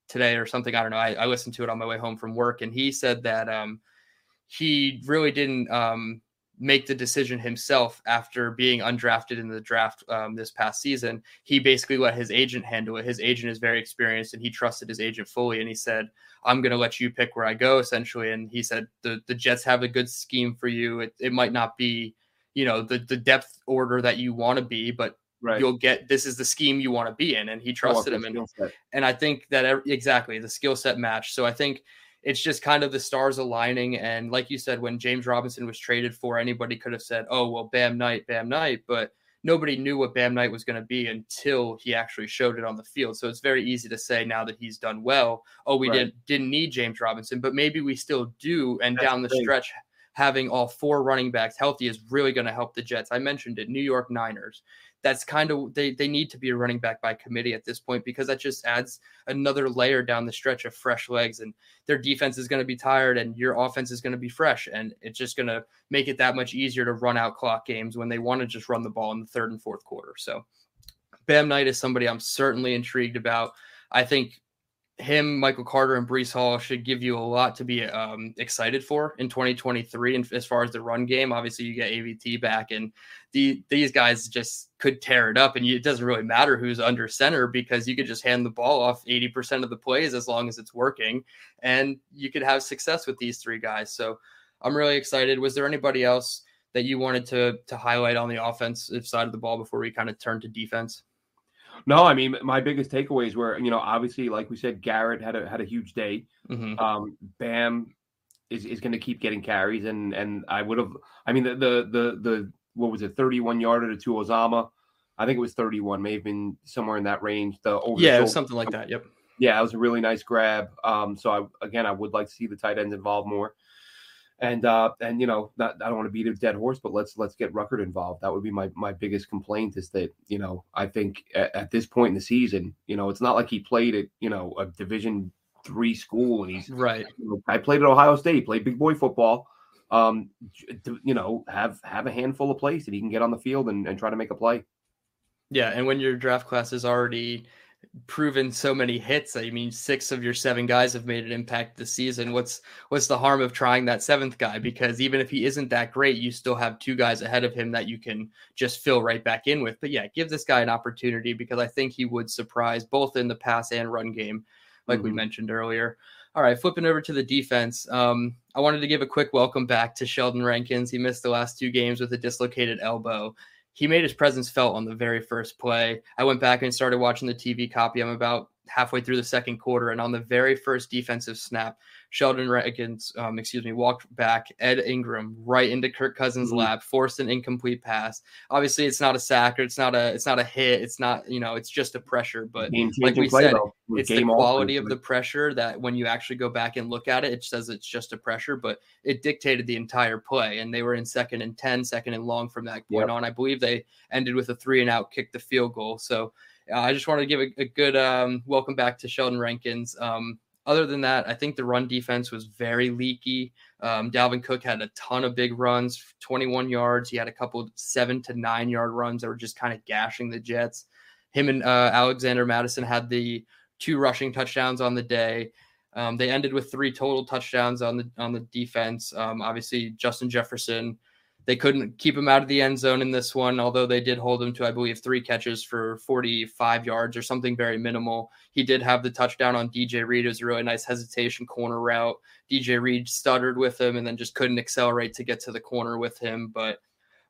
today or something. I don't know. I, I, listened to it on my way home from work, and he said that um, he really didn't. Um, make the decision himself after being undrafted in the draft um, this past season. He basically let his agent handle it. His agent is very experienced and he trusted his agent fully. And he said, I'm going to let you pick where I go, essentially. And he said, the, the Jets have a good scheme for you. It, it might not be, you know, the, the depth order that you want to be, but Right. you'll get this is the scheme you want to be in and he trusted him and, and i think that exactly the skill set match so i think it's just kind of the stars aligning. And like you said, when James Robinson was traded for, anybody could have said, oh, well, Bam Knight, Bam Knight. But nobody knew what Bam Knight was going to be until he actually showed it on the field. So it's very easy to say now that he's done well, oh, we right. didn't didn't need James Robinson, but maybe we still do. And That's down the great. stretch, having all four running backs healthy is really going to help the Jets. I mentioned it, New York Niners that's kind of they they need to be a running back by committee at this point because that just adds another layer down the stretch of fresh legs and their defense is going to be tired and your offense is going to be fresh and it's just going to make it that much easier to run out clock games when they want to just run the ball in the third and fourth quarter. So Bam Knight is somebody I'm certainly intrigued about. I think him, Michael Carter, and Breece Hall should give you a lot to be um, excited for in 2023. And as far as the run game, obviously you get AVT back, and the, these guys just could tear it up. And you, it doesn't really matter who's under center because you could just hand the ball off 80% of the plays as long as it's working, and you could have success with these three guys. So I'm really excited. Was there anybody else that you wanted to to highlight on the offensive side of the ball before we kind of turn to defense? No, I mean my biggest takeaways were, you know, obviously, like we said, Garrett had a had a huge day. Mm-hmm. Um, Bam is, is going to keep getting carries, and and I would have, I mean, the the the the what was it, thirty one yarder to Uzomah. I think it was 31, may have been somewhere in that range. The over yeah, something like that. Yep. Yeah, it was a really nice grab. Um, so I again, I would like to see the tight ends involved more. And uh, and you know, not, I don't want to beat a dead horse, but let's let's get Ruckert involved. That would be my my biggest complaint is that you know I think at, at this point in the season, you know, it's not like he played at you know a Division three school and he's right. You know, I played at Ohio State, played big boy football. Um, you know, have have a handful of plays that he can get on the field and, and try to make a play. Yeah, and when your draft class is already proven so many hits. I mean, six of your seven guys have made an impact this season. What's what's the harm of trying that seventh guy? Because even if he isn't that great, you still have two guys ahead of him that you can just fill right back in with. But yeah, give this guy an opportunity because I think he would surprise both in the pass and run game, like mm-hmm. we mentioned earlier. All right, flipping over to the defense. Um, I wanted to give a quick welcome back to Sheldon Rankins. He missed the last two games with a dislocated elbow he made his presence felt on the very first play. I went back and started watching the TV copy. I'm about halfway through the second quarter, and on the very first defensive snap, Sheldon Rankins, um, excuse me, walked back Ed Ingram right into Kirk Cousins' mm-hmm. lap, forced an incomplete pass. Obviously, it's not a sack or it's not a it's not a hit. It's not you know it's just a pressure. But like we said, it's the quality of the pressure that when you actually go back and look at it, it says it's just a pressure, but it dictated the entire play. And they were in second and 10, second and long from that point yep. on. I believe they ended with a three and out, kick the field goal. So. Uh, I just wanted to give a, a good um, welcome back to Sheldon Rankins. Um, other than that, I think the run defense was very leaky. Um, Dalvin Cook had a ton of big runs, 21 yards. He had a couple seven to nine yard runs that were just kind of gashing the Jets. Him and uh, Alexander Mattison had the two rushing touchdowns on the day. Um, they ended with three total touchdowns on the on the defense. Um, obviously, Justin Jefferson they couldn't keep him out of the end zone in this one, although they did hold him to, I believe, three catches for 45 yards or something very minimal. He did have the touchdown on DJ Reed. It was a really nice hesitation corner route. DJ Reed stuttered with him and then just couldn't accelerate to get to the corner with him. But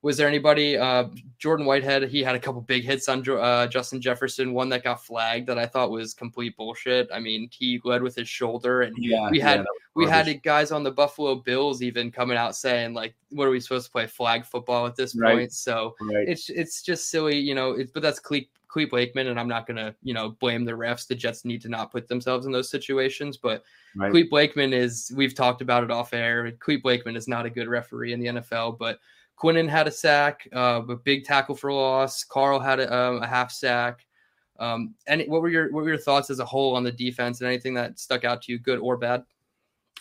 was there anybody? Uh, Jordan Whitehead, he had a couple big hits on uh, Justin Jefferson. One that got flagged that I thought was complete bullshit. I mean, he led with his shoulder, and yeah, we had yeah, we had guys on the Buffalo Bills even coming out saying like, "What are we supposed to play flag football at this right. point?" So right. it's it's just silly, you know. It's, but that's Clete, Clete Blakeman, and I'm not gonna you know blame the refs. The Jets need to not put themselves in those situations, but right. Clete Blakeman is. We've talked about it off air. Clete Blakeman is not a good referee in the NFL, but Quinnen had a sack, uh, a big tackle for loss. Carl had a, um, a half sack. Um, and what were your what were your thoughts as a whole on the defense and anything that stuck out to you, good or bad?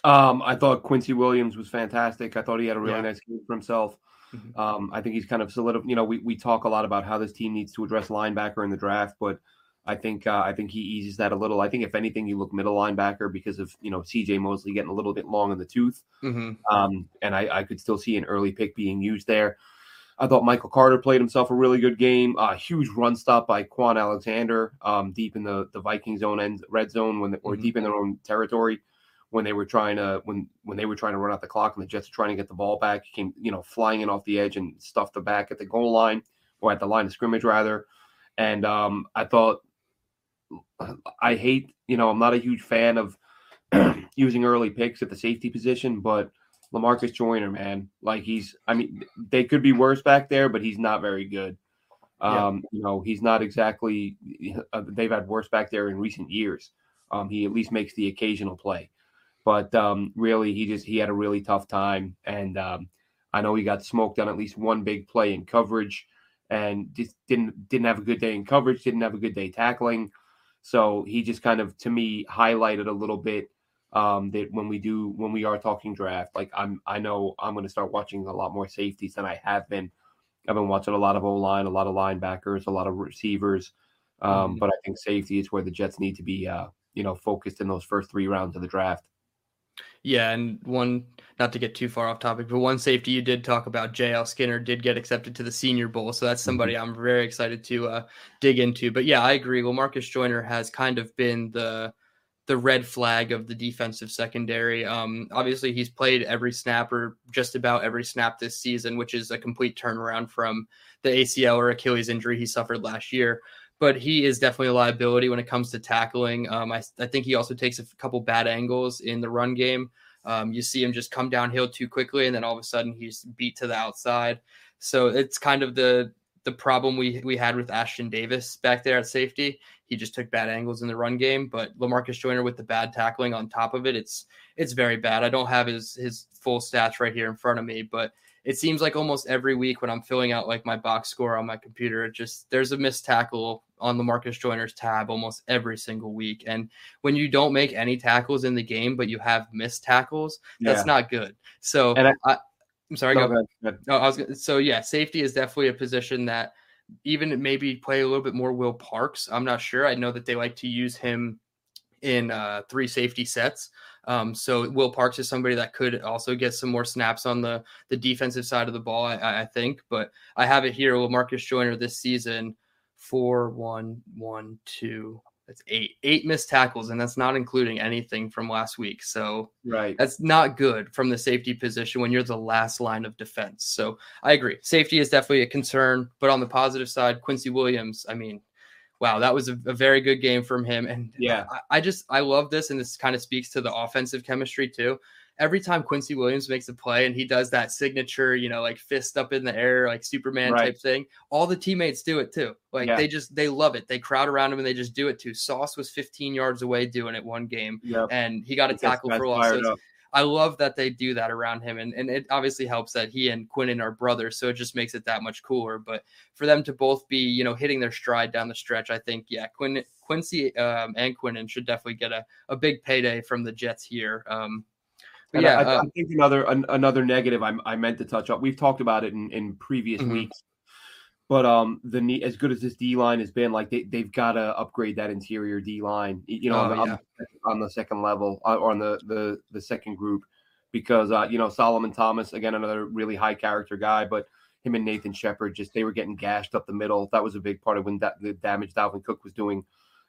Um, I thought Quincy Williams was fantastic. I thought he had a really yeah. nice game for himself. Mm-hmm. Um, I think he's kind of solid. You know, we, we talk a lot about how this team needs to address linebacker in the draft, but I think uh, I think he eases that a little. I think if anything, you look middle linebacker because of you know C.J. Mosley getting a little bit long in the tooth, mm-hmm. um, and I, I, could still see an early pick being used there. I thought Michael Carter played himself a really good game. A uh, huge run stop by Kwon Alexander um, deep in the the Viking zone and red zone when they, or mm-hmm. deep in their own territory when they were trying to when when they were trying to run out the clock and the Jets were trying to get the ball back. He came you know flying in off the edge and stuffed the back at the goal line or at the line of scrimmage rather. And um, I thought I hate, you know, I'm not a huge fan of using early picks at the safety position, but Lamarcus Joyner, man, like he's, I mean, they could be worse back there, but he's not very good. Um, yeah. You know, he's not exactly, uh, they've had worse back there in recent years. Um, he at least makes the occasional play, but um, really, he just, he had a really tough time. And um, I know he got smoked on at least one big play in coverage and just didn't, didn't have a good day in coverage, didn't have a good day tackling. So he just kind of, to me, highlighted a little bit um, that when we do, when we are talking draft, like I'm, I know I'm going to start watching a lot more safeties than I have been. I've been watching a lot of O line, a lot of linebackers, a lot of receivers. Um, mm-hmm. But I think safety is where the Jets need to be, uh, you know, focused in those first three rounds of the draft. Yeah, and one not to get too far off topic, but one safety you did talk about, JL Skinner, did get accepted to the Senior Bowl, so that's mm-hmm. somebody. I'm very excited to uh, dig into. But yeah, I agree. Well, Marcus Joyner has kind of been the the red flag of the defensive secondary. Um, obviously, he's played every snap or just about every snap this season, which is a complete turnaround from the ACL or Achilles injury he suffered last year but he is definitely a liability when it comes to tackling. Um, I, I, think he also takes a couple bad angles in the run game. Um, you see him just come downhill too quickly, and then all of a sudden he's beat to the outside. So it's kind of the the problem we we had with Ashtyn Davis back there at safety. He just took bad angles in the run game, but Lamarcus Joyner with the bad tackling on top of it, it's it's very bad. I don't have his his full stats right here in front of me, but it seems like almost every week when I'm filling out like my box score on my computer, it just there's a missed tackle on Lamarcus Joyner's tab almost every single week. And when you don't make any tackles in the game, but you have missed tackles, that's not good. So and I, I I'm sorry. No, go. Ahead, go ahead. No, I was so yeah. Safety is definitely a position that even maybe play a little bit more Will Parks. I'm not sure. I know that they like to use him in uh, three safety sets. Um, so Will Parks is somebody that could also get some more snaps on the the defensive side of the ball. I, I think, but I have it here. Lamarcus Joyner this season four one one two that's eight eight missed tackles, and that's not including anything from last week. So right, that's not good from the safety position when you're the last line of defense. So I agree, safety is definitely a concern. But on the positive side, Quincy Williams, I mean, wow, that was a, a very good game from him. And yeah, I, I just I love this, and this kind of speaks to the offensive chemistry too every time Quincy Williams makes a play and he does that signature, you know, like fist up in the air, like Superman right. type thing, all the teammates do it too. Like yeah. they just they love it. They crowd around him and they just do it too. Sauce was 15 yards away doing it one game, yep. and he got a tackle for loss. I love that they do that around him, and and it obviously helps that he and Quinnen are brothers, so it just makes it that much cooler. But for them to both be, you know, hitting their stride down the stretch, I think, yeah, Quinn, Quincy um, and Quinnen should definitely get a, a big payday from the Jets here. Um, yeah, I, I, think another an, another negative I, I meant to touch on. We've talked about it in, in previous mm-hmm. weeks, but um, the as good as this D line has been, like they they've got to upgrade that interior D line. You know, oh, on, yeah. the, on, the, second level uh, or on the the the second group, because uh, you know Solomon Thomas again another really high character guy, but him and Nathan Shepherd just they were getting gashed up the middle. That was a big part of when that the damage Dalvin Cook was doing.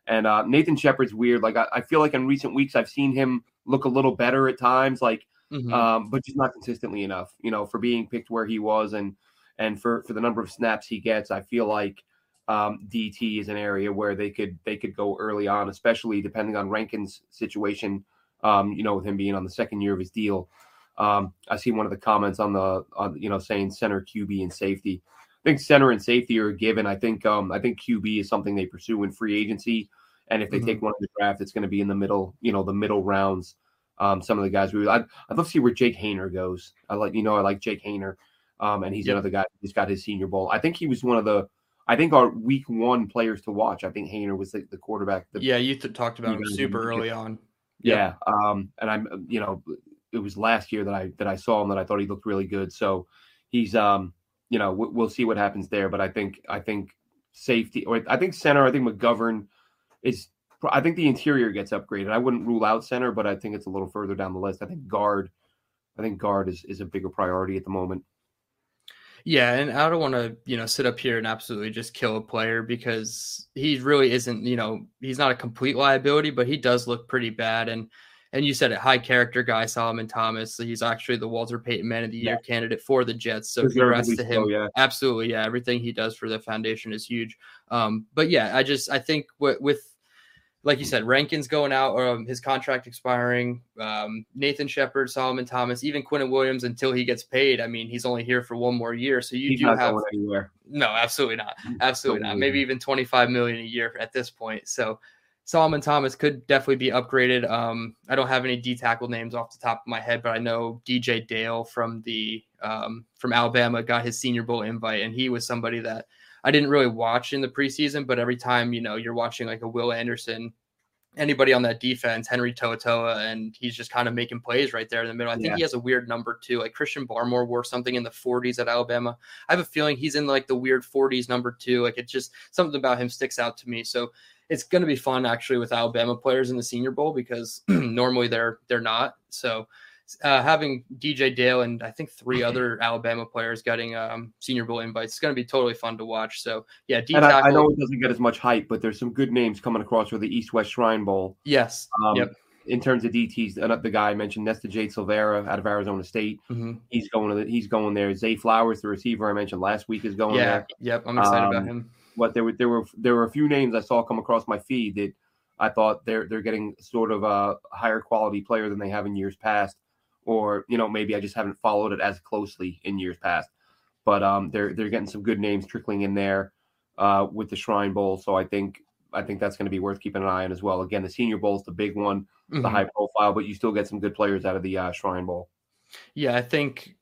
And uh, Nathan Shepherd's weird. Like I, I, feel like in recent weeks I've seen him look a little better at times, like, mm-hmm. um, but just not consistently enough. You know, for being picked where he was, and and for for the number of snaps he gets, I feel like um, DT is an area where they could they could go early on, especially depending on Rankin's situation. Um, you know, with him being on the second year of his deal. Um, I see one of the comments on the on you know saying center QB and safety. I think center and safety are a given. I think um, I think QB is something they pursue in free agency. And if they mm-hmm. take one in the draft, it's going to be in the middle, you know, the middle rounds. Um, some of the guys we I'd, I'd love to see where Jake Haener goes. I like, you know, I like Jake Haener. Um, and he's another guy who's got his senior bowl. I think he was one of the, I think our week one players to watch. I think Haener was the, the quarterback. The, yeah, you th- talked about him super early on. Yeah. yeah. Um, and I'm, you know, it was last year that I that I saw him that I thought he looked really good. So he's, um, you know, we'll see what happens there. But I think I think safety or I think center. I think McGovern is I think the interior gets upgraded. I wouldn't rule out center, but I think it's a little further down the list. I think guard, I think guard is is a bigger priority at the moment. Yeah, and I don't want to, you know, sit up here and absolutely just kill a player because he really isn't, you know, he's not a complete liability, but he does look pretty bad. And and you said it, high character guy, Solomon Thomas. He's actually the Walter Payton Man of the Year yeah. candidate for the Jets. So congrats to him. So, yeah. Absolutely, yeah. Everything he does for the foundation is huge. Um, but yeah, I just I think with, with like you said, Rankin's going out, or um, his contract expiring. Um, Nathan Shepherd, Solomon Thomas, even Quinnen Williams until he gets paid. I mean, he's only here for one more year, so you he's do have no, absolutely not, absolutely not. Maybe even twenty five million a year at this point. So Solomon Thomas could definitely be upgraded. Um, I don't have any D tackle names off the top of my head, but I know DJ Dale from the um, from Alabama got his Senior Bowl invite, and he was somebody that I didn't really watch in the preseason, but every time you know you're watching like a Will Anderson, anybody on that defense, Henry To'oTo'o, and he's just kind of making plays right there in the middle. I think yeah. he has a weird number too. Like Christian Barmore wore something in the 40s at Alabama. I have a feeling he's in like the weird 40s number two. Like it's just something about him sticks out to me. So it's going to be fun actually with Alabama players in the Senior Bowl because normally they're they're not. So uh, having DJ Dale and I think three other Alabama players getting um, Senior Bowl invites. It's going to be totally fun to watch. So yeah, D and I, I, know it doesn't get as much hype, but there's some good names coming across for the East West Shrine Bowl. Yes. Um, yep. In terms of DTs, the guy I mentioned, Nesta Jade Silvera out of Arizona State. Mm-hmm. He's going to the, he's going there. Zay Flowers, the receiver I mentioned last week, is going yeah, there. Yep, I'm excited um, about him. But there were there were there were a few names I saw come across my feed that I thought they're they're getting sort of a higher quality player than they have in years past or you know maybe I just haven't followed it as closely in years past. but um, they're they're getting some good names trickling in there uh, with the Shrine Bowl. So I think I think that's going to be worth keeping an eye on as well. Again, the Senior Bowl is the big one, mm-hmm. the high profile, but you still get some good players out of the uh, Shrine Bowl. Yeah, I think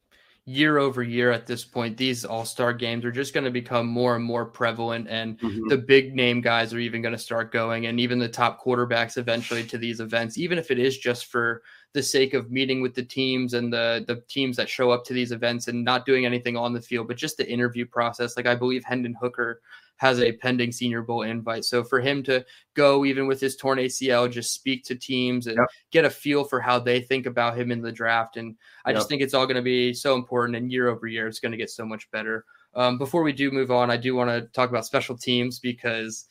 year over year at this point, these all star games are just going to become more and more prevalent. And mm-hmm. the big name guys are even going to start going, and even the top quarterbacks eventually to these events, even if it is just for the sake of meeting with the teams and the the teams that show up to these events and not doing anything on the field, but just the interview process. Like I believe Hendon Hooker has a pending Senior Bowl invite. So for him to go, even with his torn ACL, just speak to teams and yep. get a feel for how they think about him in the draft. And I yep. just think it's all going to be so important. And year over year, it's going to get so much better. Um, before we do move on, I do want to talk about special teams because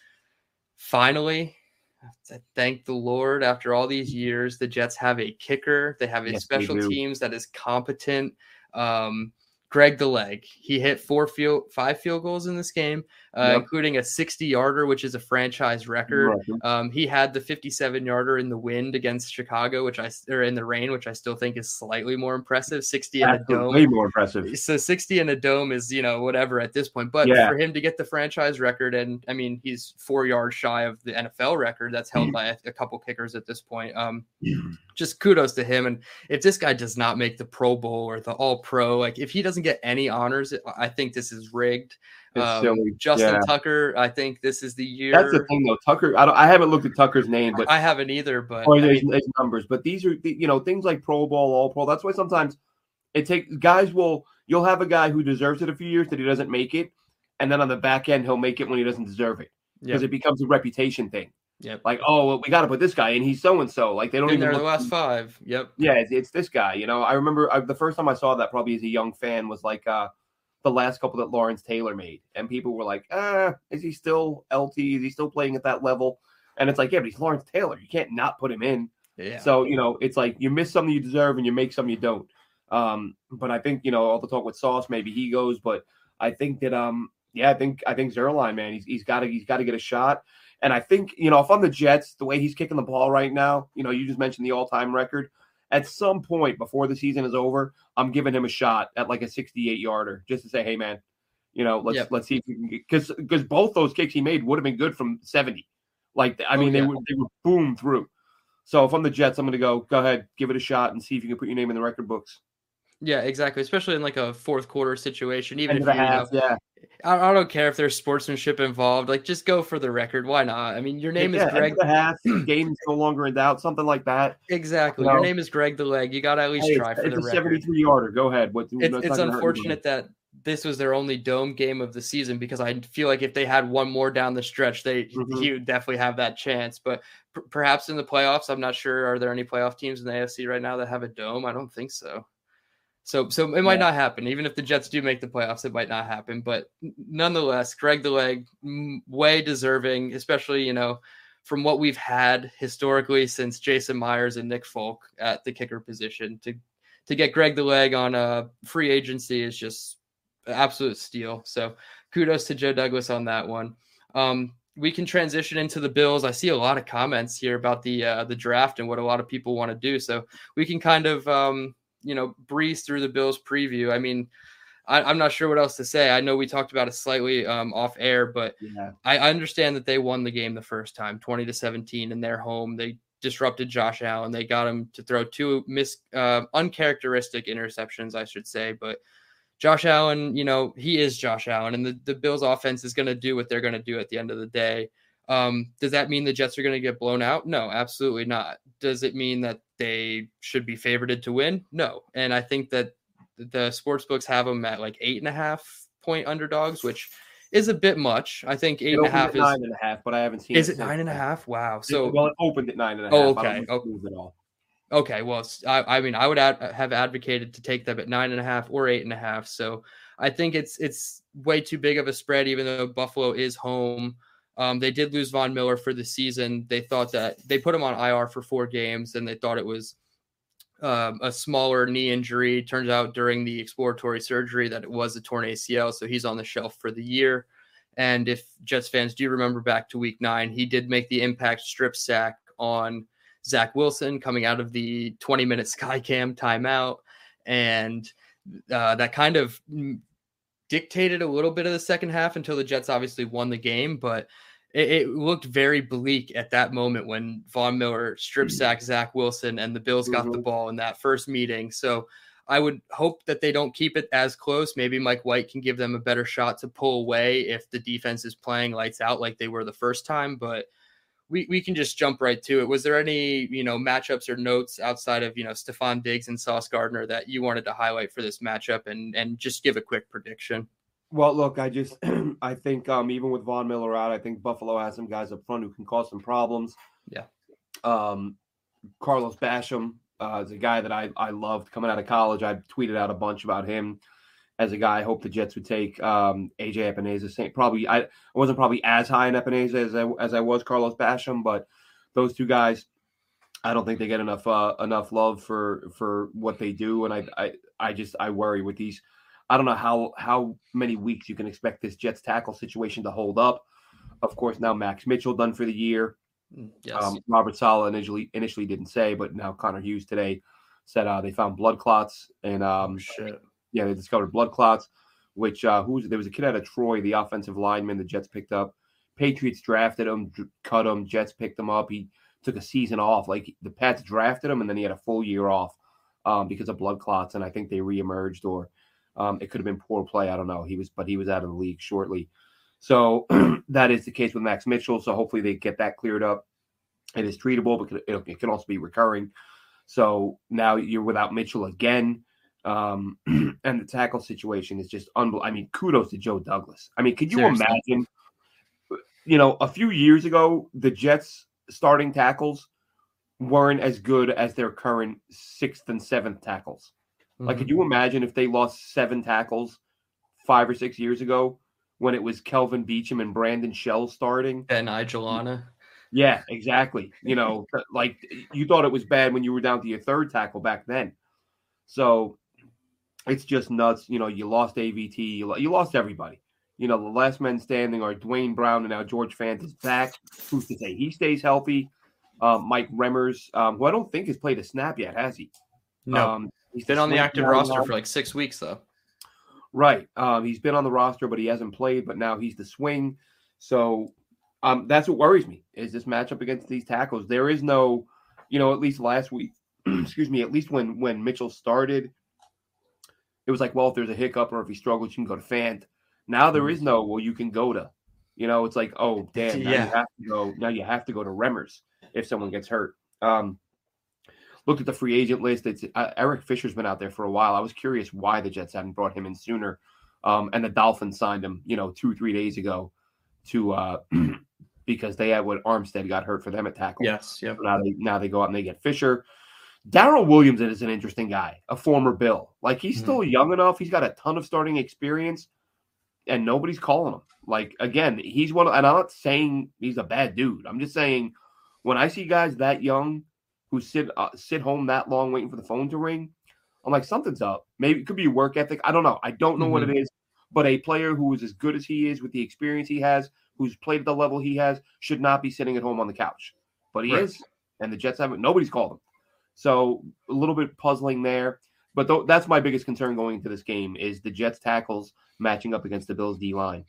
finally, thank the Lord, after all these years, the Jets have a kicker. They have a yes, special teams that is competent. Um, Greg the Leg. He hit four field, five field goals in this game, uh, yep. including a 60 yarder, which is a franchise record. Right. Um, he had the 57 yarder in the wind against Chicago, which I or in the rain, which I still think is slightly more impressive. 60 in a dome, way more impressive. So 60 in a dome is you know whatever at this point, but yeah. for him to get the franchise record, and I mean he's four yards shy of the NFL record that's held mm. by a, a, couple kickers at this point. Um, just kudos to him. And if this guy does not make the Pro Bowl or the All Pro, like if he doesn't get any honors, I think this is rigged. Um, Justin yeah. Tucker, I think this is the year. That's the thing, though. Tucker, I, don't, I haven't looked at Tucker's name, but I haven't either. But or his, his numbers, but these are you know things like Pro Bowl, All Pro. That's why sometimes it takes guys will you'll have a guy who deserves it a few years that he doesn't make it, and then on the back end he'll make it when he doesn't deserve it because yep. it becomes a reputation thing. Yep. Like, oh, well, we got to put this guy in. He's so and so. Like, they don't Been even. There the last five. Yep. Yeah, it's, it's, this guy. You know, I remember I, the first time I saw that, probably as a young fan, was like uh, the last couple that Lawrence Taylor made, and people were like, "Ah, is he still LT? Is he still playing at that level?" And it's like, yeah, but he's Lawrence Taylor. You can't not put him in. Yeah. So you know, it's like you miss something you deserve, and you make something you don't. Um, but I think you know all the talk with Sauce, maybe he goes, but I think that um, yeah, I think I think Zuerlein, man, he's he's got to he's got to get a shot. And I think, you know, if I'm the Jets, the way he's kicking the ball right now, you know, you just mentioned the all time record. At some point before the season is over, I'm giving him a shot at like a 68 yarder just to say, hey, man, you know, let's yep. let's see if we can because because both those kicks he made would have been good from 70. Like, I oh, mean, oh, yeah. they were they were boom through. So if I'm the Jets, I'm going to go go ahead, give it a shot, and see if you can put your name in the record books. Yeah, exactly. Especially in like a fourth quarter situation, even End if you, half, know, yeah. I, I, don't care if there's sportsmanship involved. Like, just go for the record. Why not? I mean, your name yeah, is Greg. The half, game's no longer in doubt. Something like that. Exactly. You your name is Greg the Leg. You got to at least hey, try for it's the a 73 yarder. Go ahead. What? It's, it's unfortunate that this was their only dome game of the season because I feel like if they had one more down the stretch, they mm-hmm. he would definitely have that chance. But p- perhaps in the playoffs, I'm not sure. Are there any playoff teams in the AFC right now that have a dome? I don't think so. So so it might yeah. not happen. Even if the Jets do make the playoffs, it might not happen. But nonetheless, Greg the Leg, way deserving, especially you know from what we've had historically since Jason Myers and Nick Folk at the kicker position to to get Greg the Leg on a free agency is just absolute steal. So kudos to Joe Douglas on that one. Um, we can transition into the Bills. I see a lot of comments here about the uh, the draft and what a lot of people want to do. So we can kind of um, you know, breeze through the Bills preview. I mean, I, am not sure what else to say. I know we talked about it slightly um, off air, but yeah. I, I understand that they won the game the first time, 20 to 17 in their home. They disrupted Josh Allen. They got him to throw two mis uh, uncharacteristic interceptions, I should say. But Josh Allen, you know, he is Josh Allen, and the, the Bills offense is going to do what they're going to do at the end of the day. Um, does that mean the Jets are going to get blown out? No, absolutely not. Does it mean that they should be favored to win? No. And I think that the sports books have them at like eight and a half point underdogs, which is a bit much. I think eight and a half is nine and a half, but I haven't seen. Is it, it nine and a half? Wow. So well, it opened at nine and a half. oh, okay. okay. all. Okay. Well, I, I mean, I would ad- have advocated to take them at nine and a half or eight and a half. So I think it's it's way too big of a spread, even though Buffalo is home. Um, they did lose Von Miller for the season. They thought that they put him on IR for four games, and they thought it was um, a smaller knee injury. Turns out during the exploratory surgery that it was a torn ACL, so he's on the shelf for the year. And if Jets fans do remember back to Week Nine, he did make the impact strip sack on Zach Wilson coming out of the 20-minute Skycam timeout, and uh, that kind of dictated a little bit of the second half until the Jets obviously won the game, but it, it looked very bleak at that moment when Von Miller strip mm. sacked Zach Wilson and the Bills got mm-hmm. the ball in that first meeting. So I would hope that they don't keep it as close. Maybe Mike White can give them a better shot to pull away if the defense is playing lights out like they were the first time. But we, we can just jump right to it. Was there any, you know, matchups or notes outside of, you know, Stefon Diggs and Sauce Gardner that you wanted to highlight for this matchup and and just give a quick prediction? Well, look, I just I think um even with Von Miller out, I think Buffalo has some guys up front who can cause some problems. Yeah. Um Carlos Basham uh, is a guy that I I loved coming out of college. I tweeted out a bunch about him as a guy I hope the Jets would take. Um, AJ Epenesa, same, probably I, I wasn't probably as high in Epenesa as I, as I was Carlos Basham, but those two guys, I don't think they get enough uh, enough love for for what they do, and I I I just I worry with these. I don't know how how many weeks you can expect this Jets tackle situation to hold up. Of course, now Max Mitchell done for the year. Mm, yes. Um, Robert Saleh initially initially didn't say, but now Connor Hughes today said uh, they found blood clots and um, oh, yeah, they discovered blood clots, which uh, who's there was a kid out of Troy, the offensive lineman the Jets picked up. Patriots drafted him, cut him. Jets picked him up. He took a season off. Like the Pats drafted him, and then he had a full year off um, because of blood clots. And I think they reemerged, or um, it could have been poor play. I don't know. He was, but he was out of the league shortly. So that is the case with Max Mitchell. So hopefully they get that cleared up. It is treatable, but it, it can also be recurring. So now you're without Mitchell again. Um, and the tackle situation is just unbelievable. I mean, kudos to Joe Douglas. I mean, could you Seriously. imagine? You know, a few years ago, the Jets starting tackles weren't as good as their current sixth and seventh tackles. Mm-hmm. Like, could mm-hmm. you imagine if they lost seven tackles five or six years ago when it was Kelvin Beachum and Brandon Shell starting? And Ijalana. Yeah, exactly. You know, like you thought it was bad when you were down to your third tackle back then. So it's just nuts. You know, you lost AVT, you, you lost everybody. You know, the last men standing are Duane Brown and now George Fant is back. Who's to say he stays healthy? Um, Mike Remmers, um, who I don't think has played a snap yet, has he? No, um, he's been on the active roster for like six weeks though. Right, um, he's been on the roster, but he hasn't played. But now he's the swing, so um, that's what worries me is this matchup against these tackles. There is no, you know, at least last week, excuse me, at least when when Mitchell started, it was like, well, if there's a hiccup or if he struggles, you can go to Fant. Now there is mm-hmm. no, well, you can go to. You know, it's like, oh damn, now yeah. you have to go. Now you have to go to Remmers if someone gets hurt. Um, looked at the free agent list. It's uh, Eric Fisher's been out there for a while. I was curious why the Jets hadn't brought him in sooner. Um, and the Dolphins signed him, you know, two three days ago to uh, because they had what Armstead got hurt for them at tackle. Yes, yep. So now they now they go out and they get Fisher. Daryl Williams is an interesting guy, a former Bill. Like he's mm-hmm. still young enough. He's got a ton of starting experience, and nobody's calling him. Like again, he's one. Of, and I'm not saying he's a bad dude. I'm just saying when I see guys that young who sit uh, sit home that long waiting for the phone to ring, I'm like something's up. Maybe it could be work ethic. I don't know. I don't know mm-hmm. what it is. But a player who is as good as he is with the experience he has, who's played at the level he has, should not be sitting at home on the couch. But he right. is, and the Jets haven't. Nobody's called him. So a little bit puzzling there. But th- that's my biggest concern going into this game is the Jets tackles matching up against the Bills D line.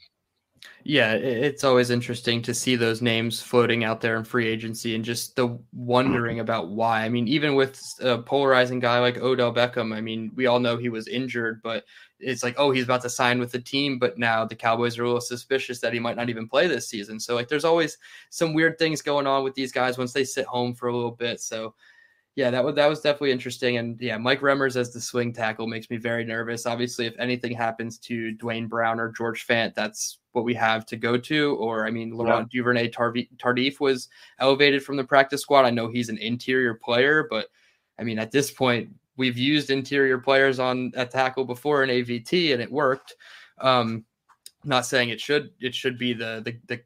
Yeah, it's always interesting to see those names floating out there in free agency and just the wondering mm-hmm. about why. I mean, even with a polarizing guy like Odell Beckham, I mean, we all know he was injured, but it's like, oh, he's about to sign with the team, but now the Cowboys are a little suspicious that he might not even play this season. So, like, there's always some weird things going on with these guys once they sit home for a little bit. So, yeah, that was that was definitely interesting. And yeah, Mike Remmers as the swing tackle makes me very nervous. Obviously, if anything happens to Duane Brown or George Fant, that's what we have to go to. Or I mean, Laurent yeah. Duvernay Tardif was elevated from the practice squad. I know he's an interior player, but I mean, at this point, we've used interior players on a tackle before in AVT, and it worked. Um, not saying it should it should be the the the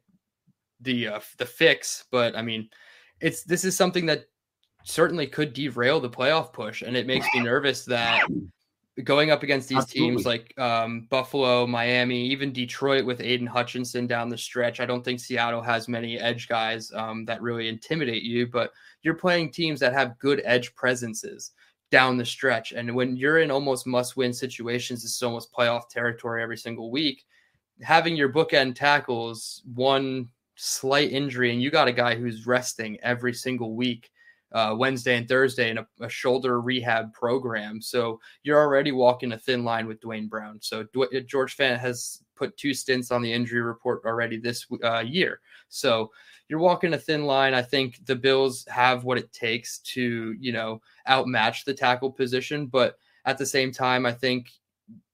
the uh, the fix, but I mean, it's this is something that certainly could derail the playoff push. And it makes me nervous that going up against these Absolutely. teams like um, Buffalo, Miami, even Detroit with Aidan Hutchinson down the stretch, I don't think Seattle has many edge guys um, that really intimidate you, but you're playing teams that have good edge presences. down the stretch. And when you're in almost must win situations, it's almost playoff territory every single week. Having your bookend tackles, one slight injury, and you got a guy who's resting every single week. Uh, Wednesday and Thursday in a, a, shoulder rehab program. So you're already walking a thin line with Duane Brown. So du- George Fant has put two stints on the injury report already this uh, year. So you're walking a thin line. I think the Bills have what it takes to, you know, outmatch the tackle position. But at the same time, I think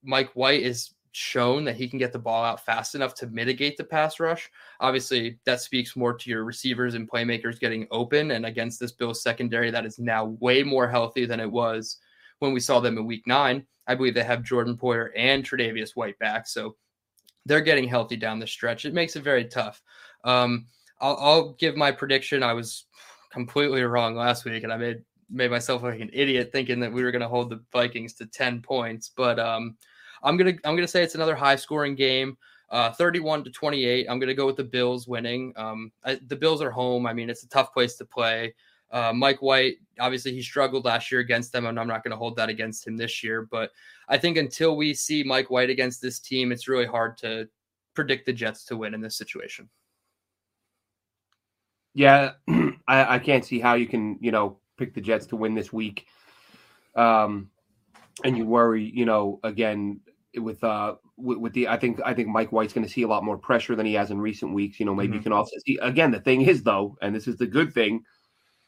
Mike White is shown that he can get the ball out fast enough to mitigate the pass rush. Obviously, that speaks more to your receivers and playmakers getting open. And against this Bills secondary that is now way more healthy than it was when we saw them in week nine. I believe they have Jordan Poyer and Tre'Davious White back. So they're getting healthy down the stretch. It makes it very tough. Um, I'll, I'll give my prediction. I was completely wrong last week, and I made made myself like an idiot thinking that we were going to hold the Vikings to ten points. But um, I'm gonna I'm gonna say it's another high scoring game. Uh, 31 to 28. I'm going to go with the Bills winning. Um, I, the Bills are home. I mean, it's a tough place to play. Uh, Mike White, obviously, he struggled last year against them, and I'm not going to hold that against him this year. But I think until we see Mike White against this team, it's really hard to predict the Jets to win in this situation. Yeah, I, I can't see how you can, you know, pick the Jets to win this week. Um, and you worry, you know, again with uh with, with the I think I think Mike White's going to see a lot more pressure than he has in recent weeks. You know, maybe mm-hmm. you can offset. See, again, the thing is though, and this is the good thing,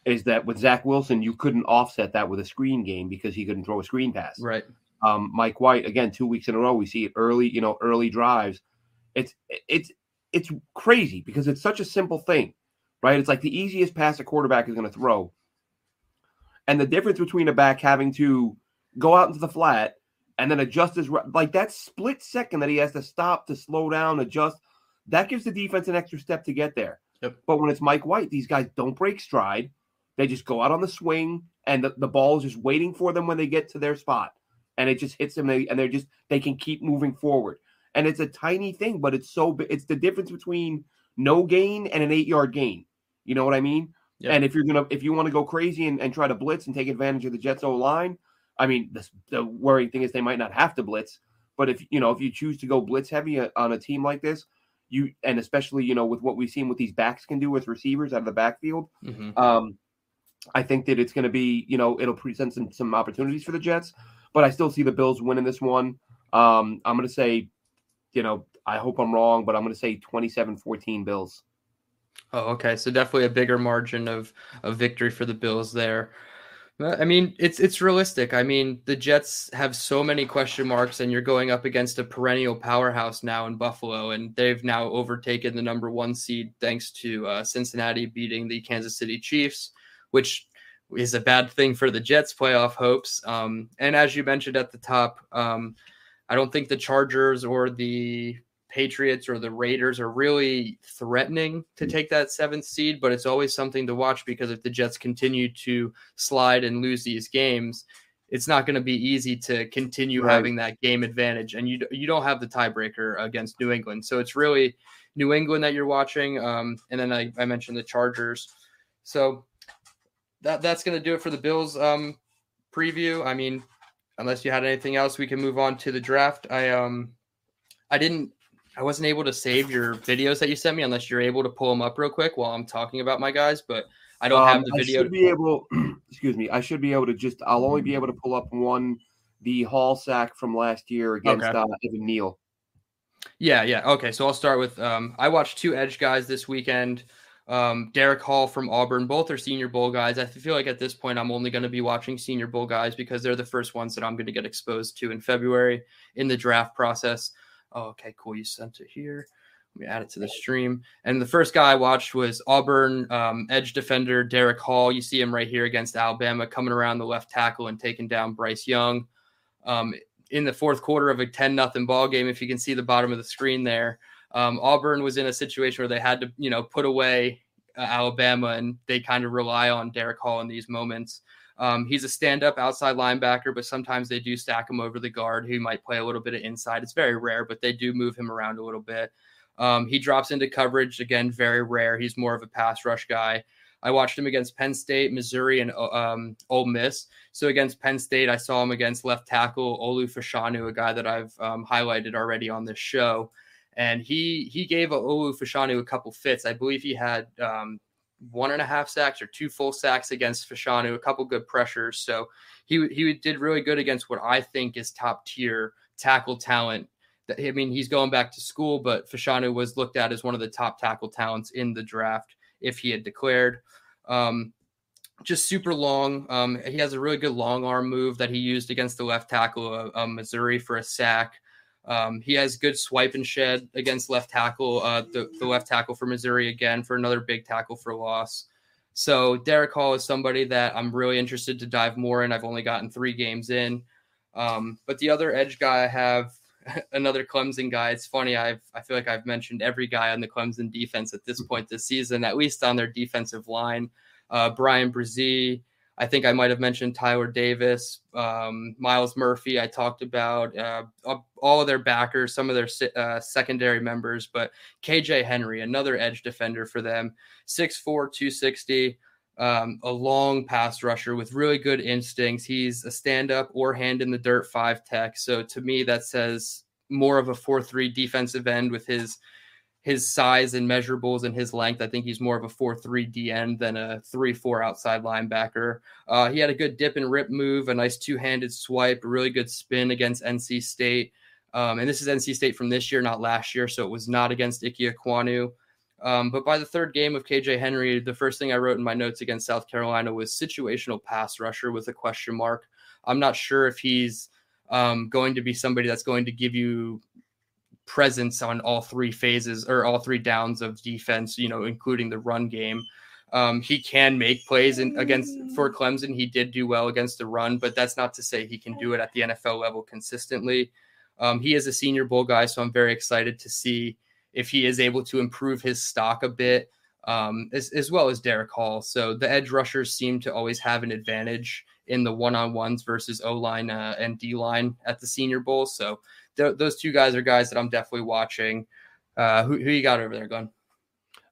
is that with Zach Wilson, you couldn't offset that with a screen game because he couldn't throw a screen pass. Right. Um, Mike White again, two weeks in a row, we see it early. You know, early drives. It's it's it's crazy because it's such a simple thing right? It's like the easiest pass a quarterback is going to throw. And the difference between a back having to go out into the flat and then adjust his like that split second that he has to stop to slow down, adjust, that gives the defense an extra step to get there. Yep. But when it's Mike White, these guys don't break stride. They just go out on the swing and the, the ball is just waiting for them when they get to their spot. And it just hits them and they're just they can keep moving forward. And it's a tiny thing, but it's so it's the difference between no gain and an eight yard gain. You know what I mean? Yeah. And if you're gonna if you want to go crazy and, and try to blitz and take advantage of the Jets O line, I mean the, the worrying thing is they might not have to blitz, but if you know if you choose to go blitz heavy uh, on a team like this, you and especially you know with what we've seen what these backs can do with receivers out of the backfield, mm-hmm. um, I think that it's going to be you know it'll present some some opportunities for the Jets, but I still see the Bills winning this one. Um, I'm going to say, you know, I hope I'm wrong, but I'm going to say 27-14 Bills. Oh, okay. So definitely a bigger margin of of victory for the Bills there. I mean, it's it's realistic. I mean, the Jets have so many question marks, and you're going up against a perennial powerhouse now in Buffalo, and they've now overtaken the number one seed thanks to uh, Cincinnati beating the Kansas City Chiefs, which is a bad thing for the Jets' playoff hopes. Um, and as you mentioned at the top, um, I don't think the Chargers or the Patriots or the Raiders are really threatening to mm. take that seventh seed, but it's always something to watch because if the Jets continue to slide and lose these games, it's not going to be easy to continue right. having that game advantage, and you you don't have the tiebreaker against New England. So it's really New England that you're watching, um, and then I, I mentioned the Chargers. So that that's going to do it for the Bills um, preview. I mean, unless you had anything else, we can move on to the draft. I um I didn't I wasn't able to save your videos that you sent me unless you're able to pull them up real quick while I'm talking about my guys, but I don't um, have the video. I should be able, excuse me, I should be able to just, I'll only be able to pull up one, the Hall sack from last year against okay. uh, Evan Neal. Yeah, yeah. Okay, so I'll start with, um, I watched two edge guys this weekend. Um, Derick Hall from Auburn, both are Senior Bowl guys. I feel like at this point I'm only going to be watching Senior Bowl guys because they're the first ones that I'm going to get exposed to in February in the draft process. Oh, okay, cool. You sent it here. Let me add it to the stream. And the first guy I watched was Auburn um, edge defender Derick Hall. You see him right here against Alabama, coming around the left tackle and taking down Bryce Young. Um, in the fourth quarter of a 10 nothing ball game, if you can see the bottom of the screen there, um, Auburn was in a situation where they had to, you know, put away uh, Alabama, and they kind of rely on Derick Hall in these moments. Um, he's a stand-up outside linebacker, but sometimes they do stack him over the guard who might play a little bit of inside. It's very rare, but they do move him around a little bit. Um, he drops into coverage again, very rare. He's more of a pass rush guy. I watched him against Penn State, Missouri, and um, Ole Miss. So against Penn State, I saw him against left tackle Olu Fashanu, a guy that I've um, highlighted already on this show. And he he gave Olu Fashanu a couple fits. I believe he had um, one and a half sacks or two full sacks against Fashanu, a couple good pressures. So he he did really good against what I think is top tier tackle talent. I mean, he's going back to school, but Fashanu was looked at as one of the top tackle talents in the draft if he had declared. Um, just super long. Um, he has a really good long arm move that he used against the left tackle of, of Missouri for a sack. Um, he has good swipe and shed against left tackle, uh, the, the left tackle for Missouri again for another big tackle for loss. So Derick Hall is somebody that I'm really interested to dive more in. I've only gotten three games in. Um, but the other edge guy I have another Clemson guy. It's funny. I've I feel like I've mentioned every guy on the Clemson defense at this point this season, at least on their defensive line. Uh, Bryan Bresee, I think I might have mentioned Tyler Davis, um, Myles Murphy. I talked about uh, all of their backers, some of their uh, secondary members, but KJ Henry, another edge defender for them, 6'4, 260, um, a long pass rusher with really good instincts. He's a stand up or hand in the dirt five tech. So to me, that says more of a 4 3 defensive end with his his size and measurables and his length. I think he's more of a 4 3 DN than a 3 4 outside linebacker. Uh, he had a good dip and rip move, a nice two handed swipe, a really good spin against NC State. Um, and this is NC State from this year, not last year. So it was not against Ike Ekwonu. Um, but by the third game of KJ Henry, the first thing I wrote in my notes against South Carolina was situational pass rusher with a question mark. I'm not sure if he's um, going to be somebody that's going to give you presence on all three phases or all three downs of defense, you know, including the run game. Um, he can make plays in, against for Clemson. He did do well against the run, but that's not to say he can do it at the NFL level consistently. Um, he is a Senior Bowl guy, so I'm very excited to see if he is able to improve his stock a bit, um, as, as well as Derick Hall. So the edge rushers seem to always have an advantage in the one on ones versus O line uh, and D line at the Senior Bowl. So th- those two guys are guys that I'm definitely watching. Uh, who, who you got over there, Glenn?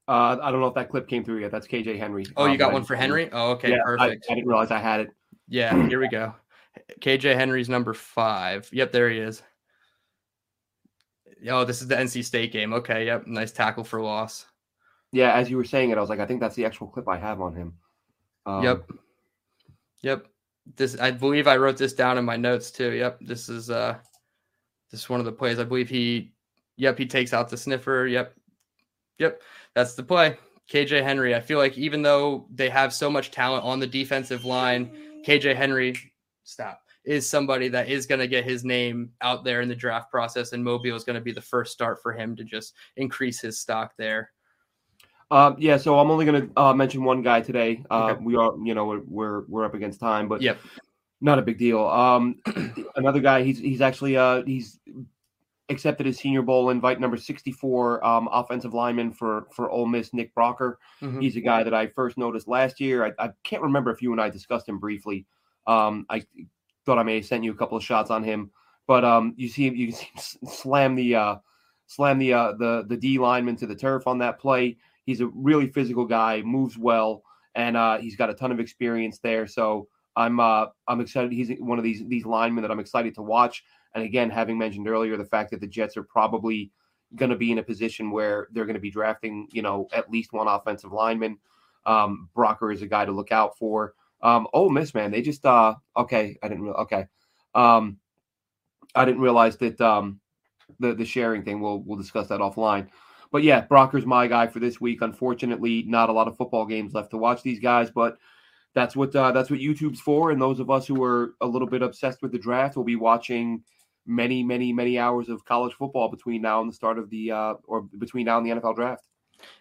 Uh, I don't know if that clip came through yet. That's KJ Henry. Oh, you um, got one for Henry? Oh, okay, yeah, perfect. I, I, didn't realize I had it. Yeah, here we go. KJ Henry's number five. Yep, there he is. Oh, this is the NC State game. Okay, yep, nice tackle for loss. Yeah, as you were saying it, I was like, I think that's the actual clip I have on him. Um, yep. Yep. This I believe I wrote this down in my notes too. Yep. This is uh this is one of the plays. I believe he, yep, he takes out the sniffer. Yep. Yep. That's the play. KJ Henry. I feel like even though they have so much talent on the defensive line, KJ Henry, stop, is somebody that is going to get his name out there in the draft process. And Mobile is going to be the first start for him to just increase his stock there. Uh, yeah, so I'm only going to uh, mention one guy today. Uh, okay. We are, you know, we're, we're, we're up against time, but yep not a big deal. Um, another guy, he's he's actually uh he's accepted his Senior Bowl invite, number sixty four, um, offensive lineman for for Ole Miss, Nick Broeker. Mm-hmm. He's a guy that I first noticed last year. I, I, can't remember if you and I discussed him briefly. Um, I thought I may have sent you a couple of shots on him, but um, you see you can see him slam the uh, slam the uh, the the D lineman to the turf on that play. He's a really physical guy, moves well, and uh, he's got a ton of experience there. So I'm uh, I'm excited. He's one of these these linemen that I'm excited to watch. And again, having mentioned earlier the fact that the Jets are probably going to be in a position where they're going to be drafting, you know, at least one offensive lineman. Um, Broeker is a guy to look out for. Um, Ole Miss, man, they just uh, okay. I didn't. Re- okay, um, I didn't realize that um, the the sharing thing. We'll we'll discuss that offline. But yeah, Broeker's my guy for this week. Unfortunately, not a lot of football games left to watch these guys, but that's what uh, that's what YouTube's for. And those of us who are a little bit obsessed with the draft will be watching many, many, many hours of college football between now and the start of the uh, or between now and the NFL draft.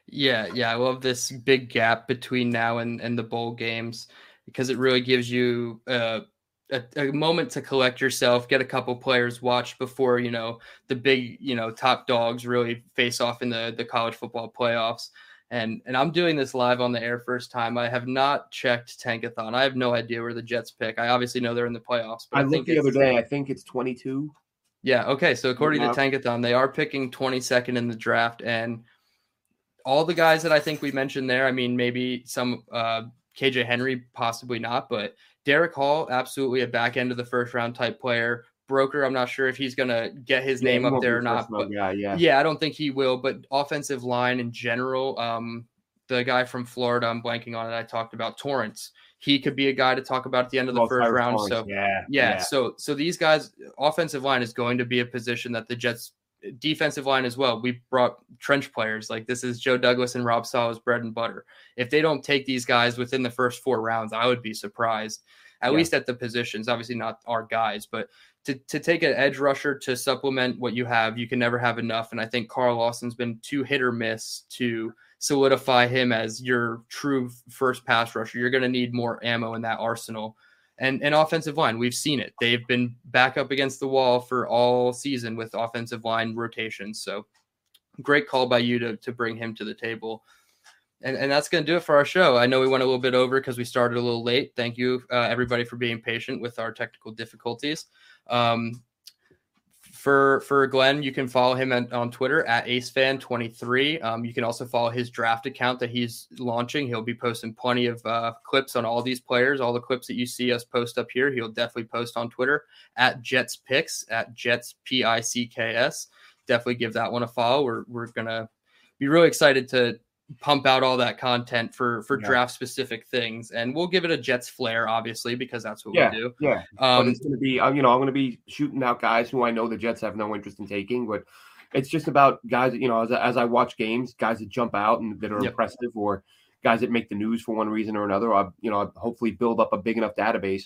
Yeah, yeah, I love this big gap between now and and the bowl games because it really gives you uh, a, a moment to collect yourself, get a couple players watched before you know the big you know top dogs really face off in the the college football playoffs and and I'm doing this live on the air first time. I have not checked Tankathon. I have no idea where the Jets pick. I obviously know they're in the playoffs. But I, I looked the other day. I think it's 22. Yeah. Okay. So according yeah. to Tankathon, they are picking 22nd in the draft, and all the guys that I think we mentioned there, I mean, maybe some uh, KJ Henry, possibly not, but Derick Hall, absolutely a back end of the first round type player. Broeker, I'm not sure if he's going to get his yeah, name up there or not. But yeah, yeah. Yeah, I don't think he will. But offensive line in general, um, the guy from Florida, I'm blanking on it. I talked about Torrence. He could be a guy to talk about at the end of the oh, first round. Torrence. So yeah, yeah, yeah. So so these guys, offensive line is going to be a position that the Jets defensive line as well. We brought trench players like this is Joe Douglas and Rob Saleh's bread and butter. If they don't take these guys within the first four rounds, I would be surprised. At yeah. least at the positions, obviously not our guys, but to, to take an edge rusher to supplement what you have, you can never have enough. And I think Carl Lawson's been too hit or miss to solidify him as your true first pass rusher. You're going to need more ammo in that arsenal and and offensive line. We've seen it. They've been back up against the wall for all season with offensive line rotations. So great call by you to to bring him to the table. And, and that's going to do it for our show. I know we went a little bit over because we started a little late. Thank you, uh, everybody, for being patient with our technical difficulties. Um, for for Glenn, you can follow him at, on Twitter at AceFan23. Um, you can also follow his draft account that he's launching. He'll be posting plenty of uh, clips on all these players. All the clips that you see us post up here, he'll definitely post on Twitter at Jets Picks at Jets P I C K S. Definitely give that one a follow. We're we're gonna be really excited to pump out all that content for for yeah. draft specific things and we'll give it a jets flair obviously because that's what yeah, we do yeah um, but it's going to be uh, you know i'm going to be shooting out guys who i know the jets have no interest in taking but it's just about guys you know as, as i watch games guys that jump out and that are yep. impressive or guys that make the news for one reason or another i you know I'll hopefully build up a big enough database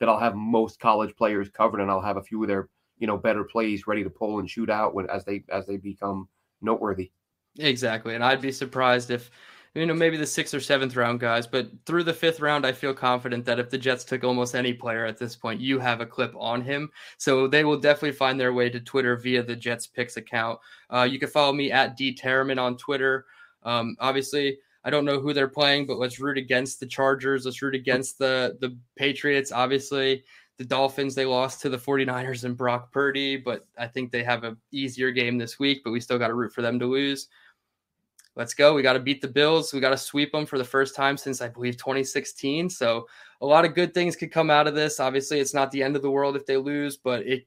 that i'll have most college players covered and i'll have a few of their you know better plays ready to pull and shoot out when as they as they become noteworthy Exactly. And I'd be surprised if, you know, maybe the sixth or seventh round guys, but through the fifth round, I feel confident that if the Jets took almost any player at this point, you have a clip on him. So they will definitely find their way to Twitter via the Jets Picks account. Uh, you can follow me at D Terriman on Twitter. Um, obviously, I don't know who they're playing, but let's root against the Chargers. Let's root against the the Patriots. Obviously, the Dolphins they lost to the 49ers and Brock Purdy, but I think they have a easier game this week, but we still got to root for them to lose let's go. We got to beat the Bills. We got to sweep them for the first time since I believe 2016. So a lot of good things could come out of this. Obviously, it's not the end of the world if they lose, but it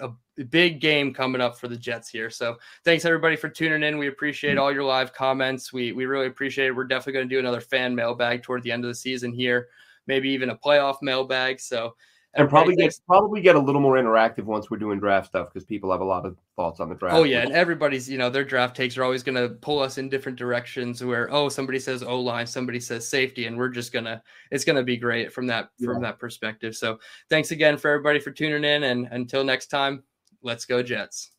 a big game coming up for the Jets here. So thanks everybody for tuning in. We appreciate all your live comments. We we really appreciate it. We're definitely going to do another fan mailbag toward the end of the season here, maybe even a playoff mailbag. So and probably get probably get a little more interactive once we're doing draft stuff because people have a lot of thoughts on the draft. Oh yeah, and everybody's you know their draft takes are always going to pull us in different directions. Where oh somebody says O line, somebody says safety, and we're just gonna it's gonna be great from that yeah. from that perspective. So thanks again for everybody for tuning in, and until next time, let's go Jets.